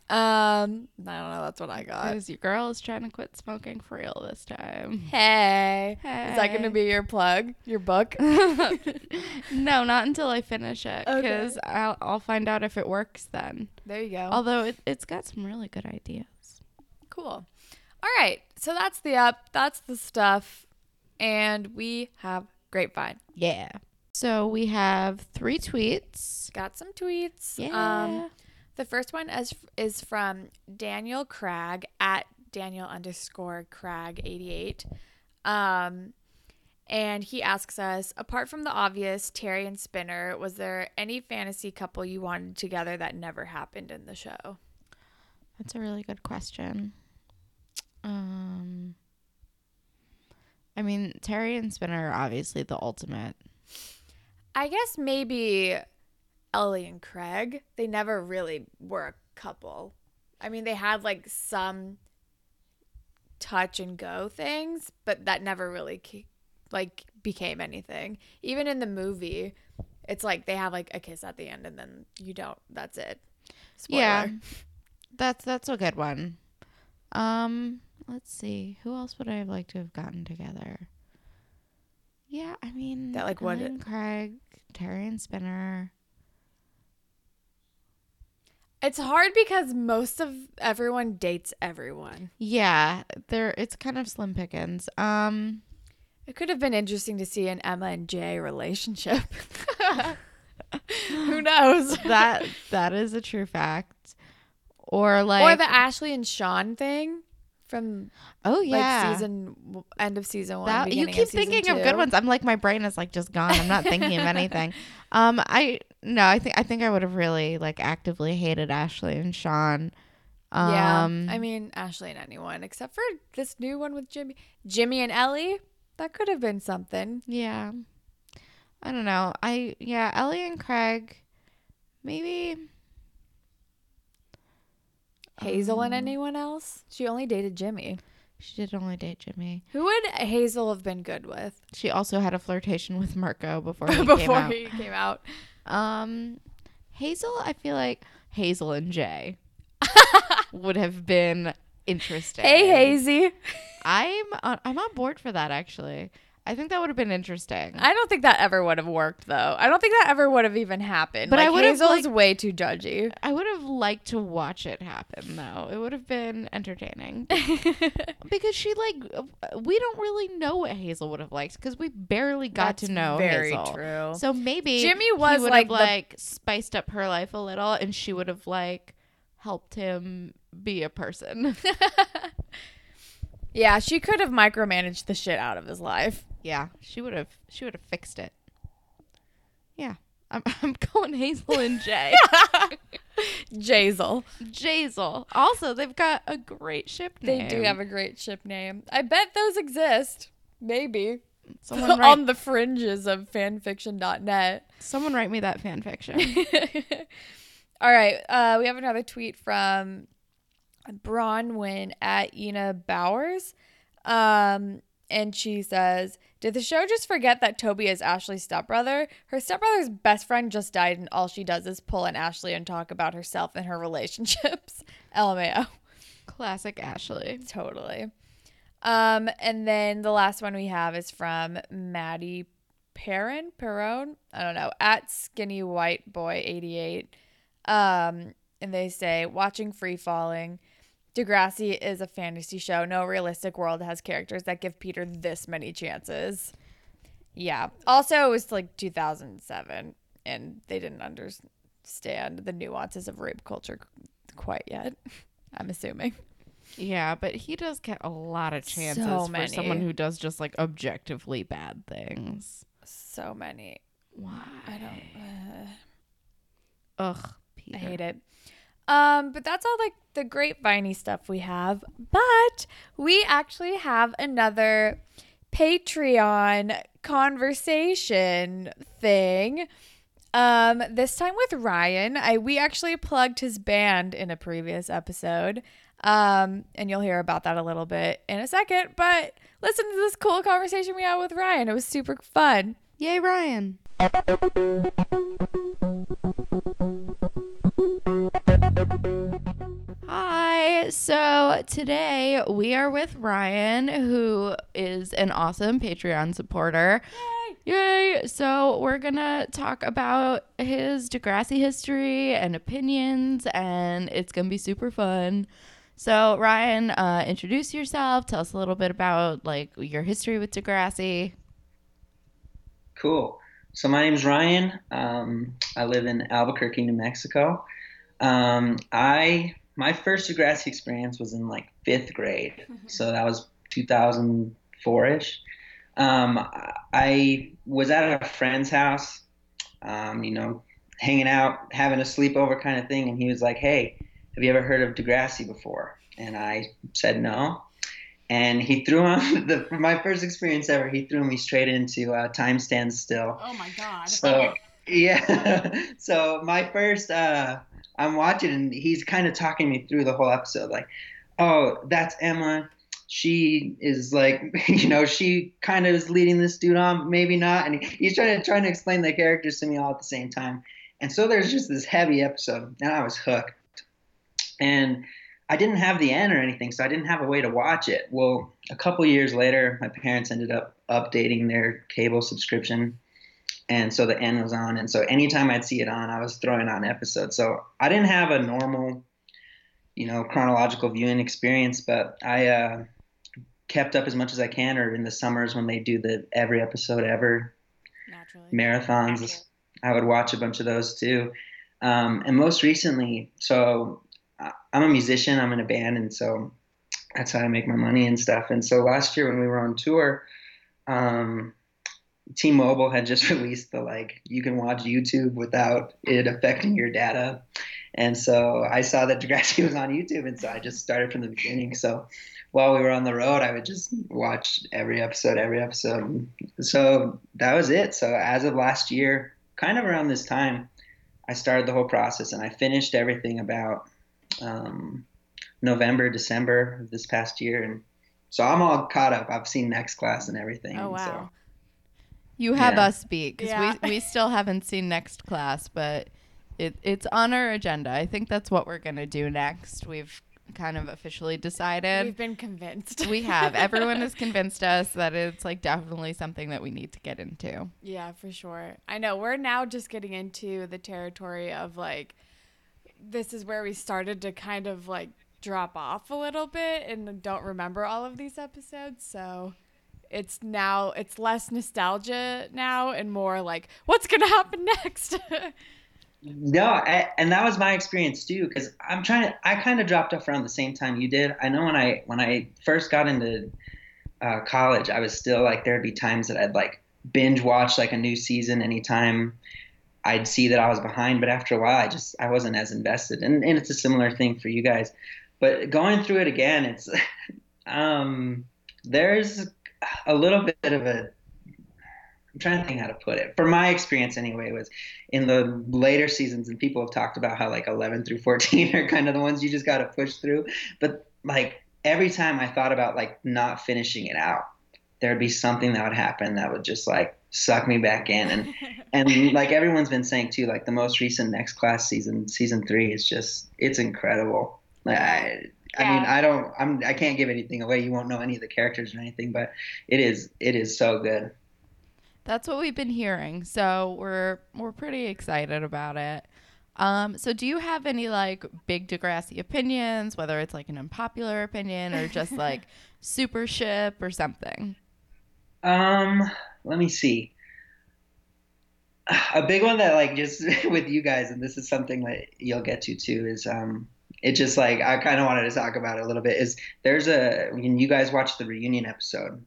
Um I don't know, that's what I got. because your girl is trying to quit smoking for real this time Hey. Is that gonna be your plug? Your book? no not until i finish it Okay. because I'll, I'll find out if it works then There you go. although it, it's got some really good ideas Cool. All right. So that's the up. That's the stuff. And we have Grapevine. yeah so we have three tweets Got some tweets. yeah Um, the first one is is from Daniel Cragg at Daniel underscore Cragg eighty eight. Um, and he asks us, apart from the obvious Terry and Spinner, was there any fantasy couple you wanted together that never happened in the show? That's a really good question. Um, I mean, Terry and Spinner are obviously the ultimate. I guess maybe Ellie and Craig. They never really were a couple. I mean, they had like some touch and go things, but that never really ke- like became anything. Even in the movie, it's like they have like a kiss at the end and then you don't. That's it. Spoiler. Yeah, that's that's a good one. Um, let's see, who else would I have liked to have gotten together? Yeah, I mean, That, like, what- Craig, Terry and Spinner. It's hard because most of everyone dates everyone. Yeah, they're it's kind of slim pickings. Um, It could have been interesting to see an Emma and Jay relationship. Who knows? that that is a true fact. Or like or the Ashley and Sean thing from oh yeah like season end of season one. That, you keep of thinking of good ones. I'm like my brain is like just gone. I'm not thinking of anything. Um, I no, I think I think I would have really like actively hated Ashley and Sean. Um, yeah, I mean Ashley and anyone except for this new one with Jimmy, Jimmy and Ellie. That could have been something. yeah. I don't know. I yeah, Ellie and Craig, maybe. Hazel and Um, anyone else? She only dated Jimmy. She did only date Jimmy. Who would Hazel have been good with She also had a flirtation with Marco before he came before out. he came out? Um, Hazel, I feel like Hazel and Jay would have been interesting. Hey, Hazy. I'm on, I'm on board for that actually. I think that would have been interesting. I don't think that ever would have worked though. I don't think that ever would have even happened. But like, I would have, Hazel is like- way too judgy. I would have liked to watch it happen though. It would have been entertaining because she like we don't really know what Hazel would have liked because we barely got That's to know her. very Hazel. true. So maybe Jimmy he was, would like, have the- like spiced up her life a little, and she would have like helped him be a person. yeah, she could have micromanaged the shit out of his life. Yeah, she would have. She would have fixed it. Yeah, I'm I'm going Hazel and Jay. Jazel. Jazel. Also, they've got a great ship They name. do have a great ship name. I bet those exist. Maybe. someone write, On the fringes of fanfiction.net. someone write me that fanfiction. All right. Uh, we have another tweet from Bronwyn at Ina Bowers. Um, and she says, Did the show just forget that Toby is Ashley's stepbrother? Her stepbrother's best friend just died, and all she does is pull on Ashley and talk about herself and her relationships. LMAO. Classic Ashley. Totally. Um, and then the last one we have is from Maddie Perrin, Perron, I don't know, at Skinny White Boy 88. Um, and they say, watching Free Falling, Degrassi is a fantasy show. No realistic world has characters that give Peter this many chances. Yeah. Also, it was like 2007, and they didn't understand the nuances of rape culture quite yet. I'm assuming. Yeah, but he does get a lot of chances So for someone who does just like objectively bad things. So many. Why? I don't. Uh, Ugh, Peter. I hate it. Um, but that's all like the grapeviney stuff we have. But we actually have another Patreon conversation thing. Um, this time with Ryan. I we actually plugged his band in a previous episode. Um, and you'll hear about that a little bit in a second. But listen to this cool conversation we had with Ryan. It was super fun. Yay, Ryan. So today we are with Ryan, who is an awesome Patreon supporter. Yay! Yay! So we're gonna talk about his Degrassi history and opinions, and it's gonna be super fun. So Ryan, uh, introduce yourself. Tell us a little bit about like your history with Degrassi. Cool. So my name is Ryan. Um, I live in Albuquerque, New Mexico. Um, I my first Degrassi experience was in like fifth grade, so that was 2004 ish. Um, I was at a friend's house, um, you know, hanging out, having a sleepover kind of thing, and he was like, "Hey, have you ever heard of Degrassi before?" And I said no. And he threw on the my first experience ever. He threw me straight into uh, Time Stands Still. Oh my god. So yeah, so my first, uh, I'm watching and he's kind of talking me through the whole episode, like, oh, that's Emma. She is like, you know, she kind of is leading this dude on, maybe not, and he's trying to trying to explain the characters to me all at the same time. And so there's just this heavy episode, and I was hooked. And I didn't have the N or anything, so I didn't have a way to watch it. Well, a couple years later, my parents ended up updating their cable subscription, and so the N was on. And so anytime I'd see it on, I was throwing on episodes. So I didn't have a normal, you know, chronological viewing experience, but I uh, kept up as much as I can, or in the summers when they do the every episode ever Naturally. marathons. I would watch a bunch of those too. Um, and most recently, so I- I'm a musician, I'm in a band, and so that's how I make my money and stuff. And so last year when we were on tour, um, T-Mobile had just released the like you can watch YouTube without it affecting your data. And so I saw that Degrassi was on YouTube, and so I just started from the beginning. So while we were on the road, I would just watch every episode, every episode. So that was it. So as of last year, kind of around this time, I started the whole process, and I finished everything about um, November, December of this past year, and so I'm all caught up. I've seen Next Class and everything. Oh and so- wow. You have Yeah. us beat because Yeah. we, we still haven't seen next class, but it, it's on our agenda. I think that's what we're going to do next. We've kind of officially decided. We've been convinced. we have. Everyone has convinced us that it's like definitely something that we need to get into. Yeah, for sure. I know we're now just getting into the territory of like this is where we started to kind of like drop off a little bit and don't remember all of these episodes. So it's now it's less nostalgia now and more like what's to happen next. No, I, and that was my experience too. Because I'm trying to, I kind of dropped off around the same time you did. I know when I when I first got into uh, college, I was still like there'd be times that I'd like binge watch like a new season anytime I'd see that I was behind. But after a while, I just I wasn't as invested. And and it's a similar thing for you guys. But going through it again, it's um there's a little bit of a I'm trying to think how to put it. For my experience, anyway, was in the later seasons, and people have talked about how like 11 through 14 are kind of the ones you just got to push through. But like every time I thought about like not finishing it out, there'd be something that would happen that would just like suck me back in. And and like everyone's been saying too, like the most recent Next Class season, season three, is just it's incredible. Like I, I mean, I don't, I'm, I can't give anything away. You won't know any of the characters or anything, but it is, it is so good. That's what we've been hearing. So we're we're pretty excited about it. Um, so do you have any like big Degrassi opinions, whether it's like an unpopular opinion or just like super ship or something? Um, let me see. A big one that like just with you guys, and this is something that you'll get to too, is um, it just like I kind of wanted to talk about it a little bit. Is there's a when you guys watch the reunion episode,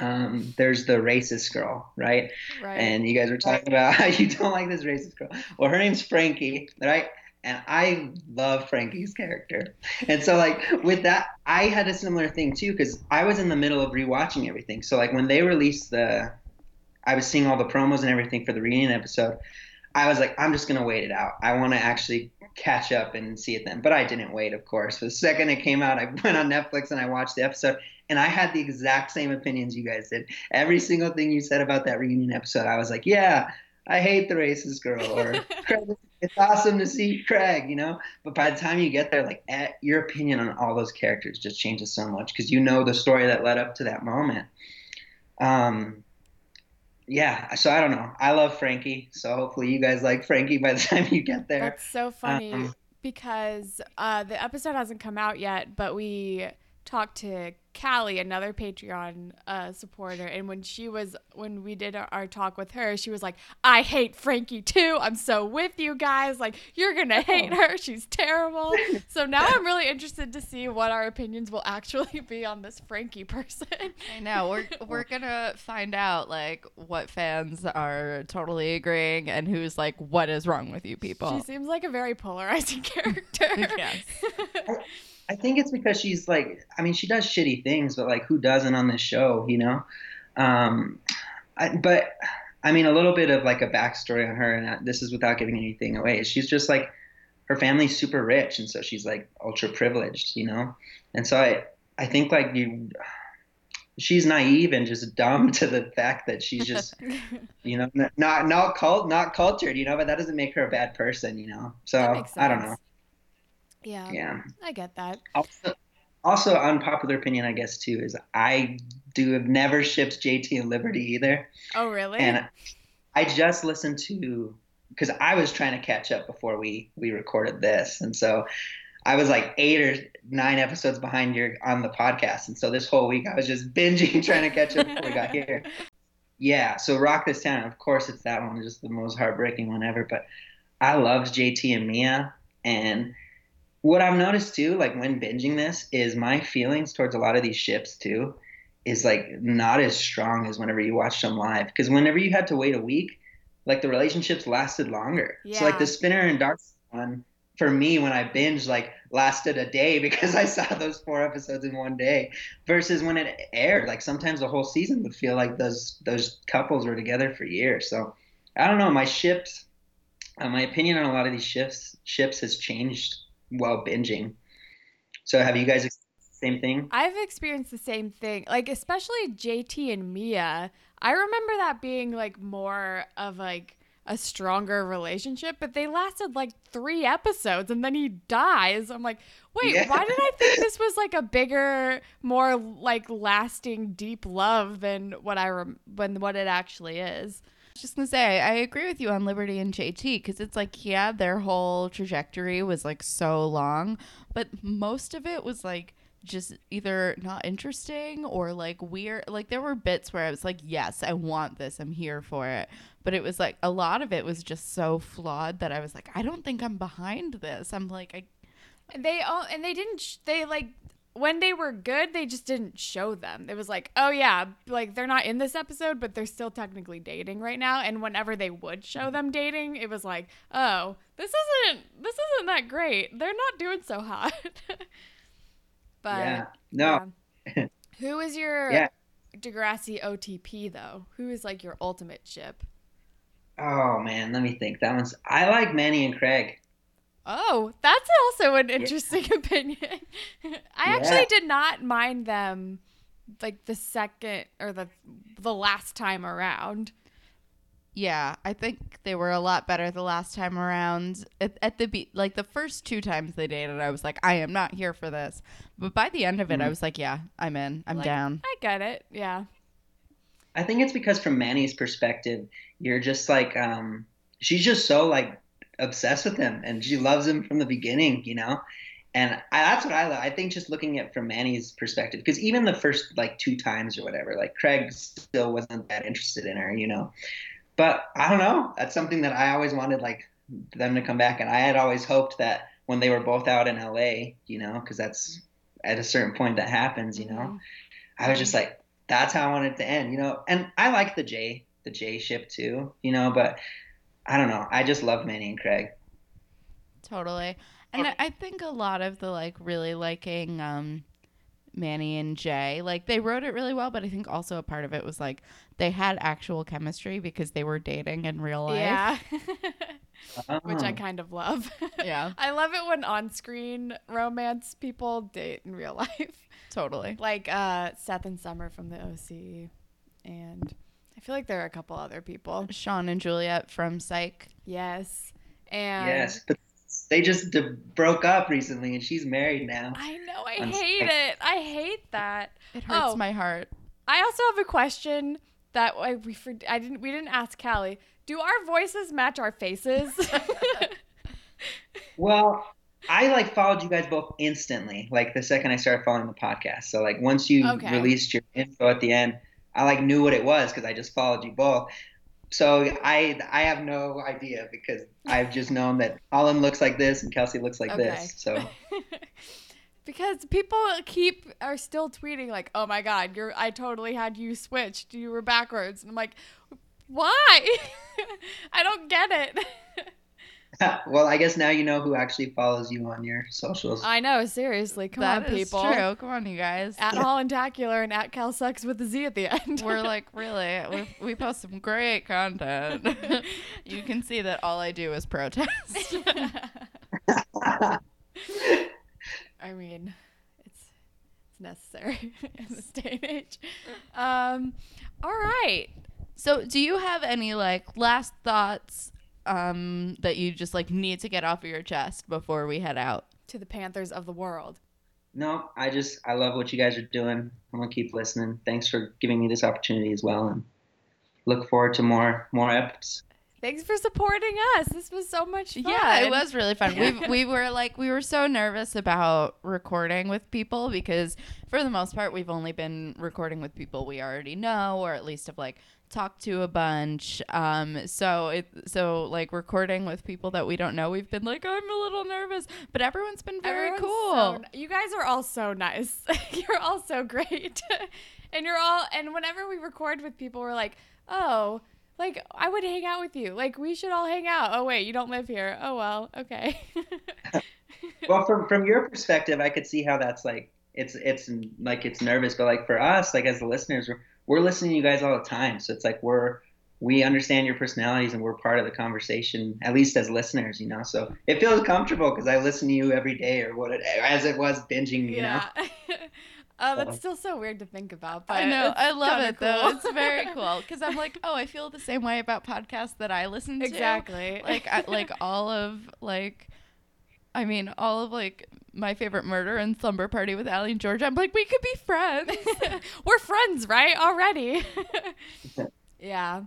um, there's the racist girl, right? right. And you guys were talking about how you don't like this racist girl. Well, her name's Frankie, right? And I love Frankie's character. And so, like, with that, I had a similar thing too, because I was in the middle of rewatching everything. So, like, when they released the, I was seeing all the promos and everything for the reunion episode. I was like, I'm just going to wait it out. I want to actually catch up and see it then. But I didn't wait, of course. The second it came out, I went on Netflix and I watched the episode. And I had the exact same opinions you guys did. Every single thing you said about that reunion episode, I was like, yeah, I hate the racist girl. Or it's awesome to see Craig, you know? But by the time you get there, like, eh, your opinion on all those characters just changes so much because you know the story that led up to that moment. Um, yeah, so I don't know. I love Frankie, so hopefully you guys like Frankie by the time you get there. That's so funny Um, because uh, the episode hasn't come out yet, but we talked to Callie, another Patreon uh, supporter, and when she was when we did our, our talk with her, she was like, "I hate Frankie too. I'm so with you guys. Like, you're gonna hate her. She's terrible." so now I'm really interested to see what our opinions will actually be on this Frankie person. I know we're we're gonna find out like what fans are totally agreeing and who's like, what is wrong with you people? She seems like a very polarizing character. Yes. I think it's because she's like, I mean, she does shitty things, but like, who doesn't on this show, you know? Um, I, but I mean, a little bit of like a backstory on her, and this is without giving anything away. She's just like, her family's super rich, and so she's like ultra privileged, you know? And so I, I think like you, she's naive and just dumb to the fact that she's just, you know, not not cult, not cultured, you know. But that doesn't make her a bad person, you know. So I don't know. Yeah, Yeah. I get that. Also, also unpopular opinion, I guess too, is I do have never shipped JT and Liberty either, Oh, really? and I just listened to because I was trying to catch up before we we recorded this, and so I was like eight or nine episodes behind your on the podcast, and so this whole week I was just binging trying to catch up before we got here. Yeah, so Rock This Town, of course, it's that one, just the most heartbreaking one ever. But I loved JT and Mia, and what I've noticed too, like when binging this, is my feelings towards a lot of these ships too, is like not as strong as whenever you watch them live. Because whenever you had to wait a week, like the relationships lasted longer. Yeah. So like the Spinner and Dark one, for me when I binged, like lasted a day because I saw those four episodes in one day. Versus when it aired, like sometimes the whole season would feel like those those couples were together for years. So I don't know. My ships, uh, my opinion on a lot of these ships ships has changed while binging. So have you guys experienced the same thing? I've experienced the same thing. Like especially JT and Mia. I remember that being like more of like a stronger relationship, but they lasted like 3 episodes and then he dies. I'm like, "Wait, Yeah. why did I think this was like a bigger, more like lasting deep love than what I rem- when what it actually is?" Just gonna say I agree with you on Liberty and JT because it's like yeah their whole trajectory was like so long, but most of it was like just either not interesting or like weird. Like there were bits where I was like, yes, I want this, I'm here for it, but it was like a lot of it was just so flawed that I was like, I don't think I'm behind this. I'm like, I they all and they didn't sh- they like when they were good they just didn't show them it was like oh yeah like they're not in this episode but they're still technically dating right now and whenever they would show mm-hmm. them dating it was like oh this isn't this isn't that great they're not doing so hot but yeah. No. yeah. who is your Yeah. degrassi otp though who is like your ultimate ship Oh man, let me think. That one's. I like Manny and Craig. Oh, that's also an interesting opinion. I actually did not mind them like the second or the the last time around. Yeah, I think they were a lot better the last time around. At, at the be- like the first two times they dated, I was like, I am not here for this. But by the end of it, I was like, yeah, I'm in. I'm Like, down. I get it. Yeah. I think it's because from Manny's perspective, you're just like, um, she's just so like obsessed with him, and she loves him from the beginning, you know. And I, that's what I love. I think just looking at from Manny's perspective, because even the first like two times or whatever, like Craig still wasn't that interested in her, you know. But I don't know. That's something that I always wanted, like them to come back, and I had always hoped that when they were both out in LA, you know, because that's at a certain point that happens, you know. Mhm. I was just like, that's how I wanted it to end, you know. And I like the J, the J ship too, you know. But I don't know. I just love Manny and Craig. Totally. And I, I think a lot of the like really liking um Manny and Jay, like they wrote it really well, but I think also a part of it was like they had actual chemistry because they were dating in real life. Yeah. Which I Oh. kind of love. Yeah. I love it when on-screen romance people date in real life. Totally. Like uh Seth and Summer from the OC and I feel like there are a couple other people. Shawn and Juliet from Psych. Yes. And Yes, but they just d- broke up recently, and she's married now. I know I I'm hate sick. it. I hate that. It hurts Oh. my heart. I also have a question that I, we for, I didn't we didn't ask Callie. Do our voices match our faces? Well, I like followed you guys both instantly, like the second I started following the podcast. So like once you Okay. released your info at the end, I like knew what it was because I just followed you both. So I I have no idea because I've just known that Holland looks like this and Kelsey looks like Okay. this. So because people keep are still tweeting like, "Oh my god, you're I totally had you switched. You were backwards." And I'm like, "Why? I don't get it." well, I guess now you know who actually follows you on your socials. I know, seriously. Come That on, is people. true. Come on, you guys. At Hollandtacular and at Cal Sucks with the Z at the end. We're like, really? We, we post some great content. you can see that all I do is protest. I mean, it's it's necessary in this day and age. Um, all right. So, do you have any like last thoughts um, that you just like need to get off of your chest before we head out? To the Panthers of the world. no, I just I love what you guys are doing. I'm gonna keep listening. Thanks for giving me this opportunity as well, and look forward to more more eps. Thanks for supporting us. This was so much fun. Yeah, it was really fun. we we were like we were so nervous about recording with people because for the most part we've only been recording with people we already know or at least have like talked to a bunch. Um so it so like recording with people that we don't know, we've been like I'm a little nervous, but everyone's been very Everyone's cool. so you guys are all so nice. you're all so great. and you're all and whenever we record with people we're like, "Oh, like I would hang out with you. Like we should all hang out. Oh wait, you don't live here. Oh well, okay." well, from from your perspective, I could see how that's like it's it's like it's nervous, but like for us, like as the listeners, we're we're listening to you guys all the time, so it's like we're we understand your personalities and we're part of the conversation, at least as listeners, you know. So it feels comfortable because I listen to you every day, or what it as it was binging, you know. yeah. Oh, that's still so weird to think about. But I know. I love kinda it though. It's very cool because I'm like, oh, I feel the same way about podcasts that I listen to. exactly. Like, I, like all of like, I mean, all of like my favorite murder and slumber party with Alie and Georgia. I'm like, we could be friends. We're friends, right? Already. yeah.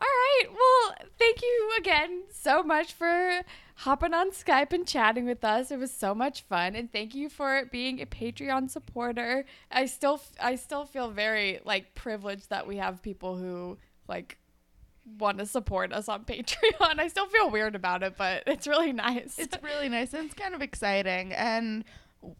All right. Well, thank you again so much for hopping on Skype and chatting with us. It was so much fun, and thank you for being a Patreon supporter. I still, I still feel very like privileged that we have people who like want to support us on Patreon. I still feel weird about it, but it's really nice. it's really nice and it's kind of exciting and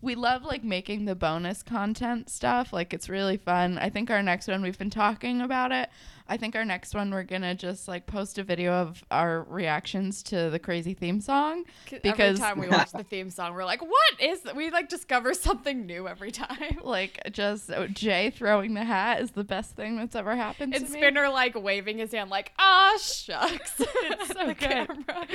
we love like making the bonus content stuff like it's really fun i think our next one we've been talking about it i think our next one we're gonna just like post a video of our reactions to the crazy theme song because every time we watch the theme song, we're like, "What is?" That? We like discover something new every time. like just uh, jay throwing the hat is the best thing that's ever happened And to me Spinner like waving his hand, like, "Ah, shucks." It's so The good. camera.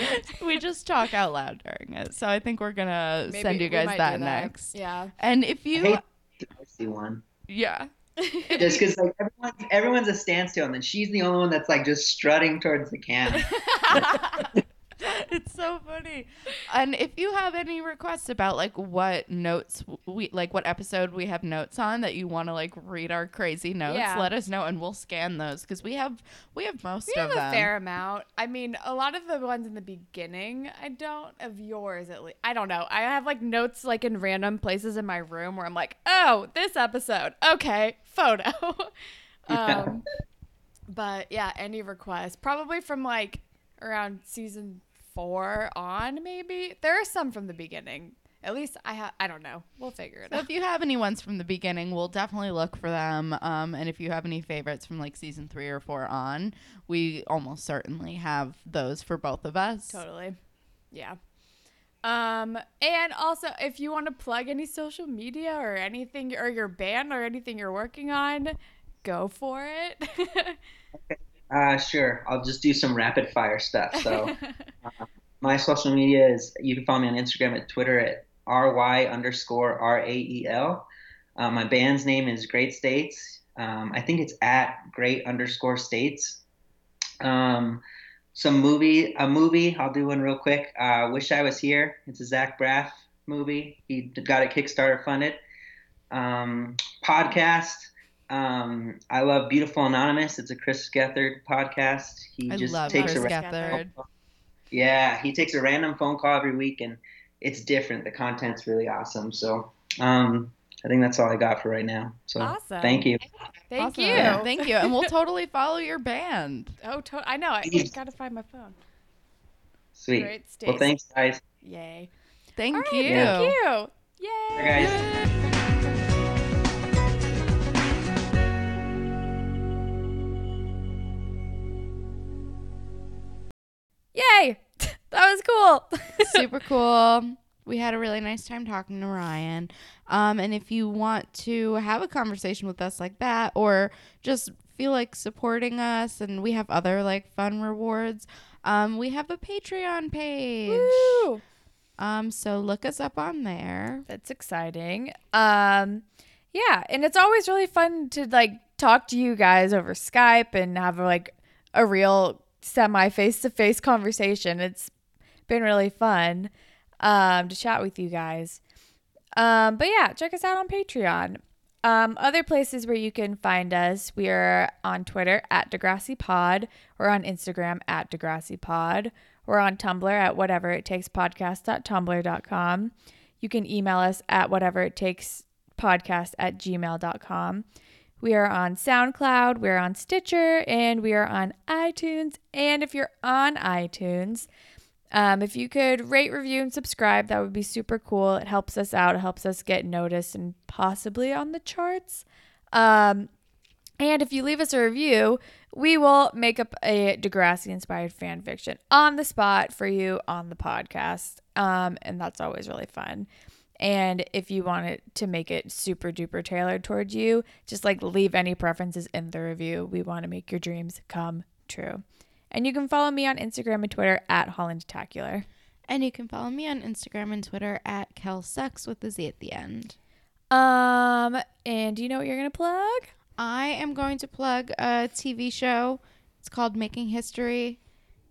we just talk out loud during it so i think we're gonna Maybe send you guys might that next Yeah. and if I you hate the Darcy one. yeah Just because like everyone's everyone's a standstill, and then she's the only one that's like just strutting towards the camera. it's so funny. And if you have any requests about like what notes we like what episode we have notes on that you want to like read our crazy notes, Yeah. let us know and we'll scan those cuz we have we have most we of have a fair amount. I mean, a lot of the ones in the beginning, I don't. Of yours, at least, I don't know. I have like notes like in random places in my room where I'm like, "Oh, this episode, okay, photo." um, but yeah, any requests, probably from like around season four on, maybe. There are some from the beginning. At least I have. I don't know. We'll figure it So out. if you have any ones from the beginning, we'll definitely look for them. Um, and if you have any favorites from like season three or four on, we almost certainly have those for both of us. Totally. Yeah. Um, and also if you want to plug any social media or anything or your band or anything you're working on, go for it. Uh, sure. I'll just do some rapid fire stuff. So my social media is you can follow me on Instagram at Twitter at ry underscore r a e l. Uh, my band's name is Great States. Um, I think it's at Great underscore States. Um, some movie, a movie. I'll do one real quick. Uh, Wish I Was Here. It's a Zach Braff movie. He got a Kickstarter funded. Um, podcast. Um, I love Beautiful Anonymous. It's a Chris Gethard podcast. He I just love takes Chris a Gethard. Gethard. yeah, he takes a random phone call every week, and it's different. The content's really awesome. So, um, I think that's all I got for right now. So, Awesome. thank you. Thank Awesome. you. Yeah, thank you. And we'll totally follow your band. oh, to- I know. I Please. got to find my phone. Sweet. Great Well, thanks, guys. Yay. Thank All right, you. Thank you. Yay. Bye, guys. That was cool. super cool. We had a really nice time talking to Ryan. Um, and if you want to have a conversation with us like that, or just feel like supporting us, and we have other like fun rewards, um, we have a Patreon page. Woo. Um, so look us up on there. That's exciting. Um, yeah, and it's always really fun to like talk to you guys over Skype and have like a real semi face to face conversation. It's been really fun um, to chat with you guys. Um, but yeah, check us out on Patreon. Um, other places where you can find us, we are on Twitter at Degrassi Pod. We're on Instagram at Degrassi Pod. We're on Tumblr at whatever it takes podcast.tumblr.com. You can email us at whatever it takes podcast at gmail.com. We are on SoundCloud, we're on Stitcher, and we are on iTunes. And if you're on iTunes, um, if you could rate, review, and subscribe, that would be super cool. It helps us out. It helps us get noticed and possibly on the charts. Um, and if you leave us a review, we will make up a Degrassi inspired fan fiction on the spot for you on the podcast. Um, and that's always really fun. And if you want it to make it super duper tailored towards you, just like leave any preferences in the review. We want to make your dreams come true. And you can follow me on Instagram and Twitter at Hollandtacular. And you can follow me on Instagram and Twitter at KelSucks with the Z at the end. Um, and do you know what you're gonna plug? I am going to plug a TV show. It's called Making History.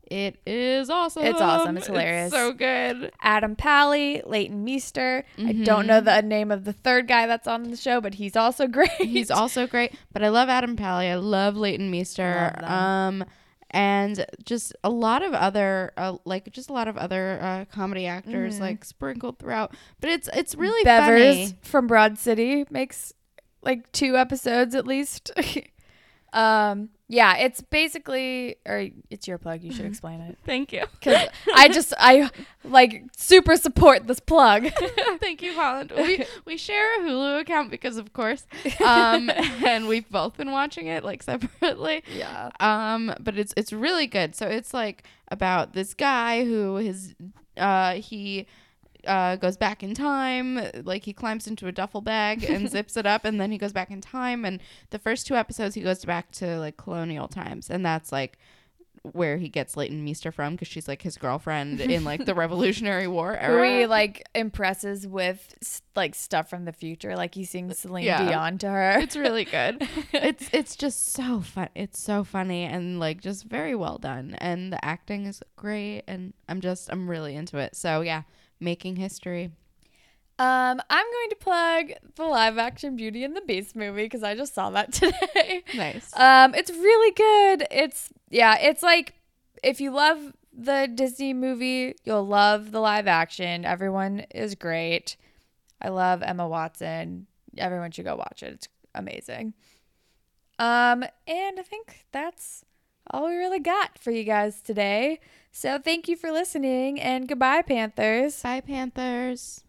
It is awesome. It's awesome. It's hilarious. so good. Adam Pally, Leighton Meester. I don't Mhm. know the name of the third guy that's on the show, but he's also great. He's also great. But I love Adam Pally. I love Leighton Meester. Love. Um, and just a lot of other, uh, like just a lot of other uh, comedy actors, Mhm. like sprinkled throughout. But it's it's really Bevers funny. from Broad City makes like two episodes at least. um, yeah, it's basically, or it's your plug. You should explain it Thank you. because I just I like super support this plug. Thank you, Holland. We we share a Hulu account because, of course, um, and we've both been watching it like separately. yeah. Um, but it's it's really good. So it's like about this guy who his uh he uh goes back in time, like he climbs into a duffel bag and zips it up, and then he goes back in time. And the first two episodes, he goes back to like colonial times, and that's like where he gets Leighton Meester from because she's like his girlfriend in like the Revolutionary War Who era. he like impresses with like stuff from the future, like he sings Celine Yeah. Dion to her. it's really good. it's it's just so fun. It's so funny and like just very well done. And the acting is great. And I'm just I'm really into it. So yeah, making history. Um, I'm going to plug the live action Beauty and the Beast movie because I just saw that today. Nice. Um, it's really good. It's yeah, it's like if you love the Disney movie, you'll love the live action. Everyone is great. I love Emma Watson. Everyone should go watch it. It's amazing. Um, and I think that's all we really got for you guys today. So thank you for listening and goodbye, Panthers. Bye Panthers.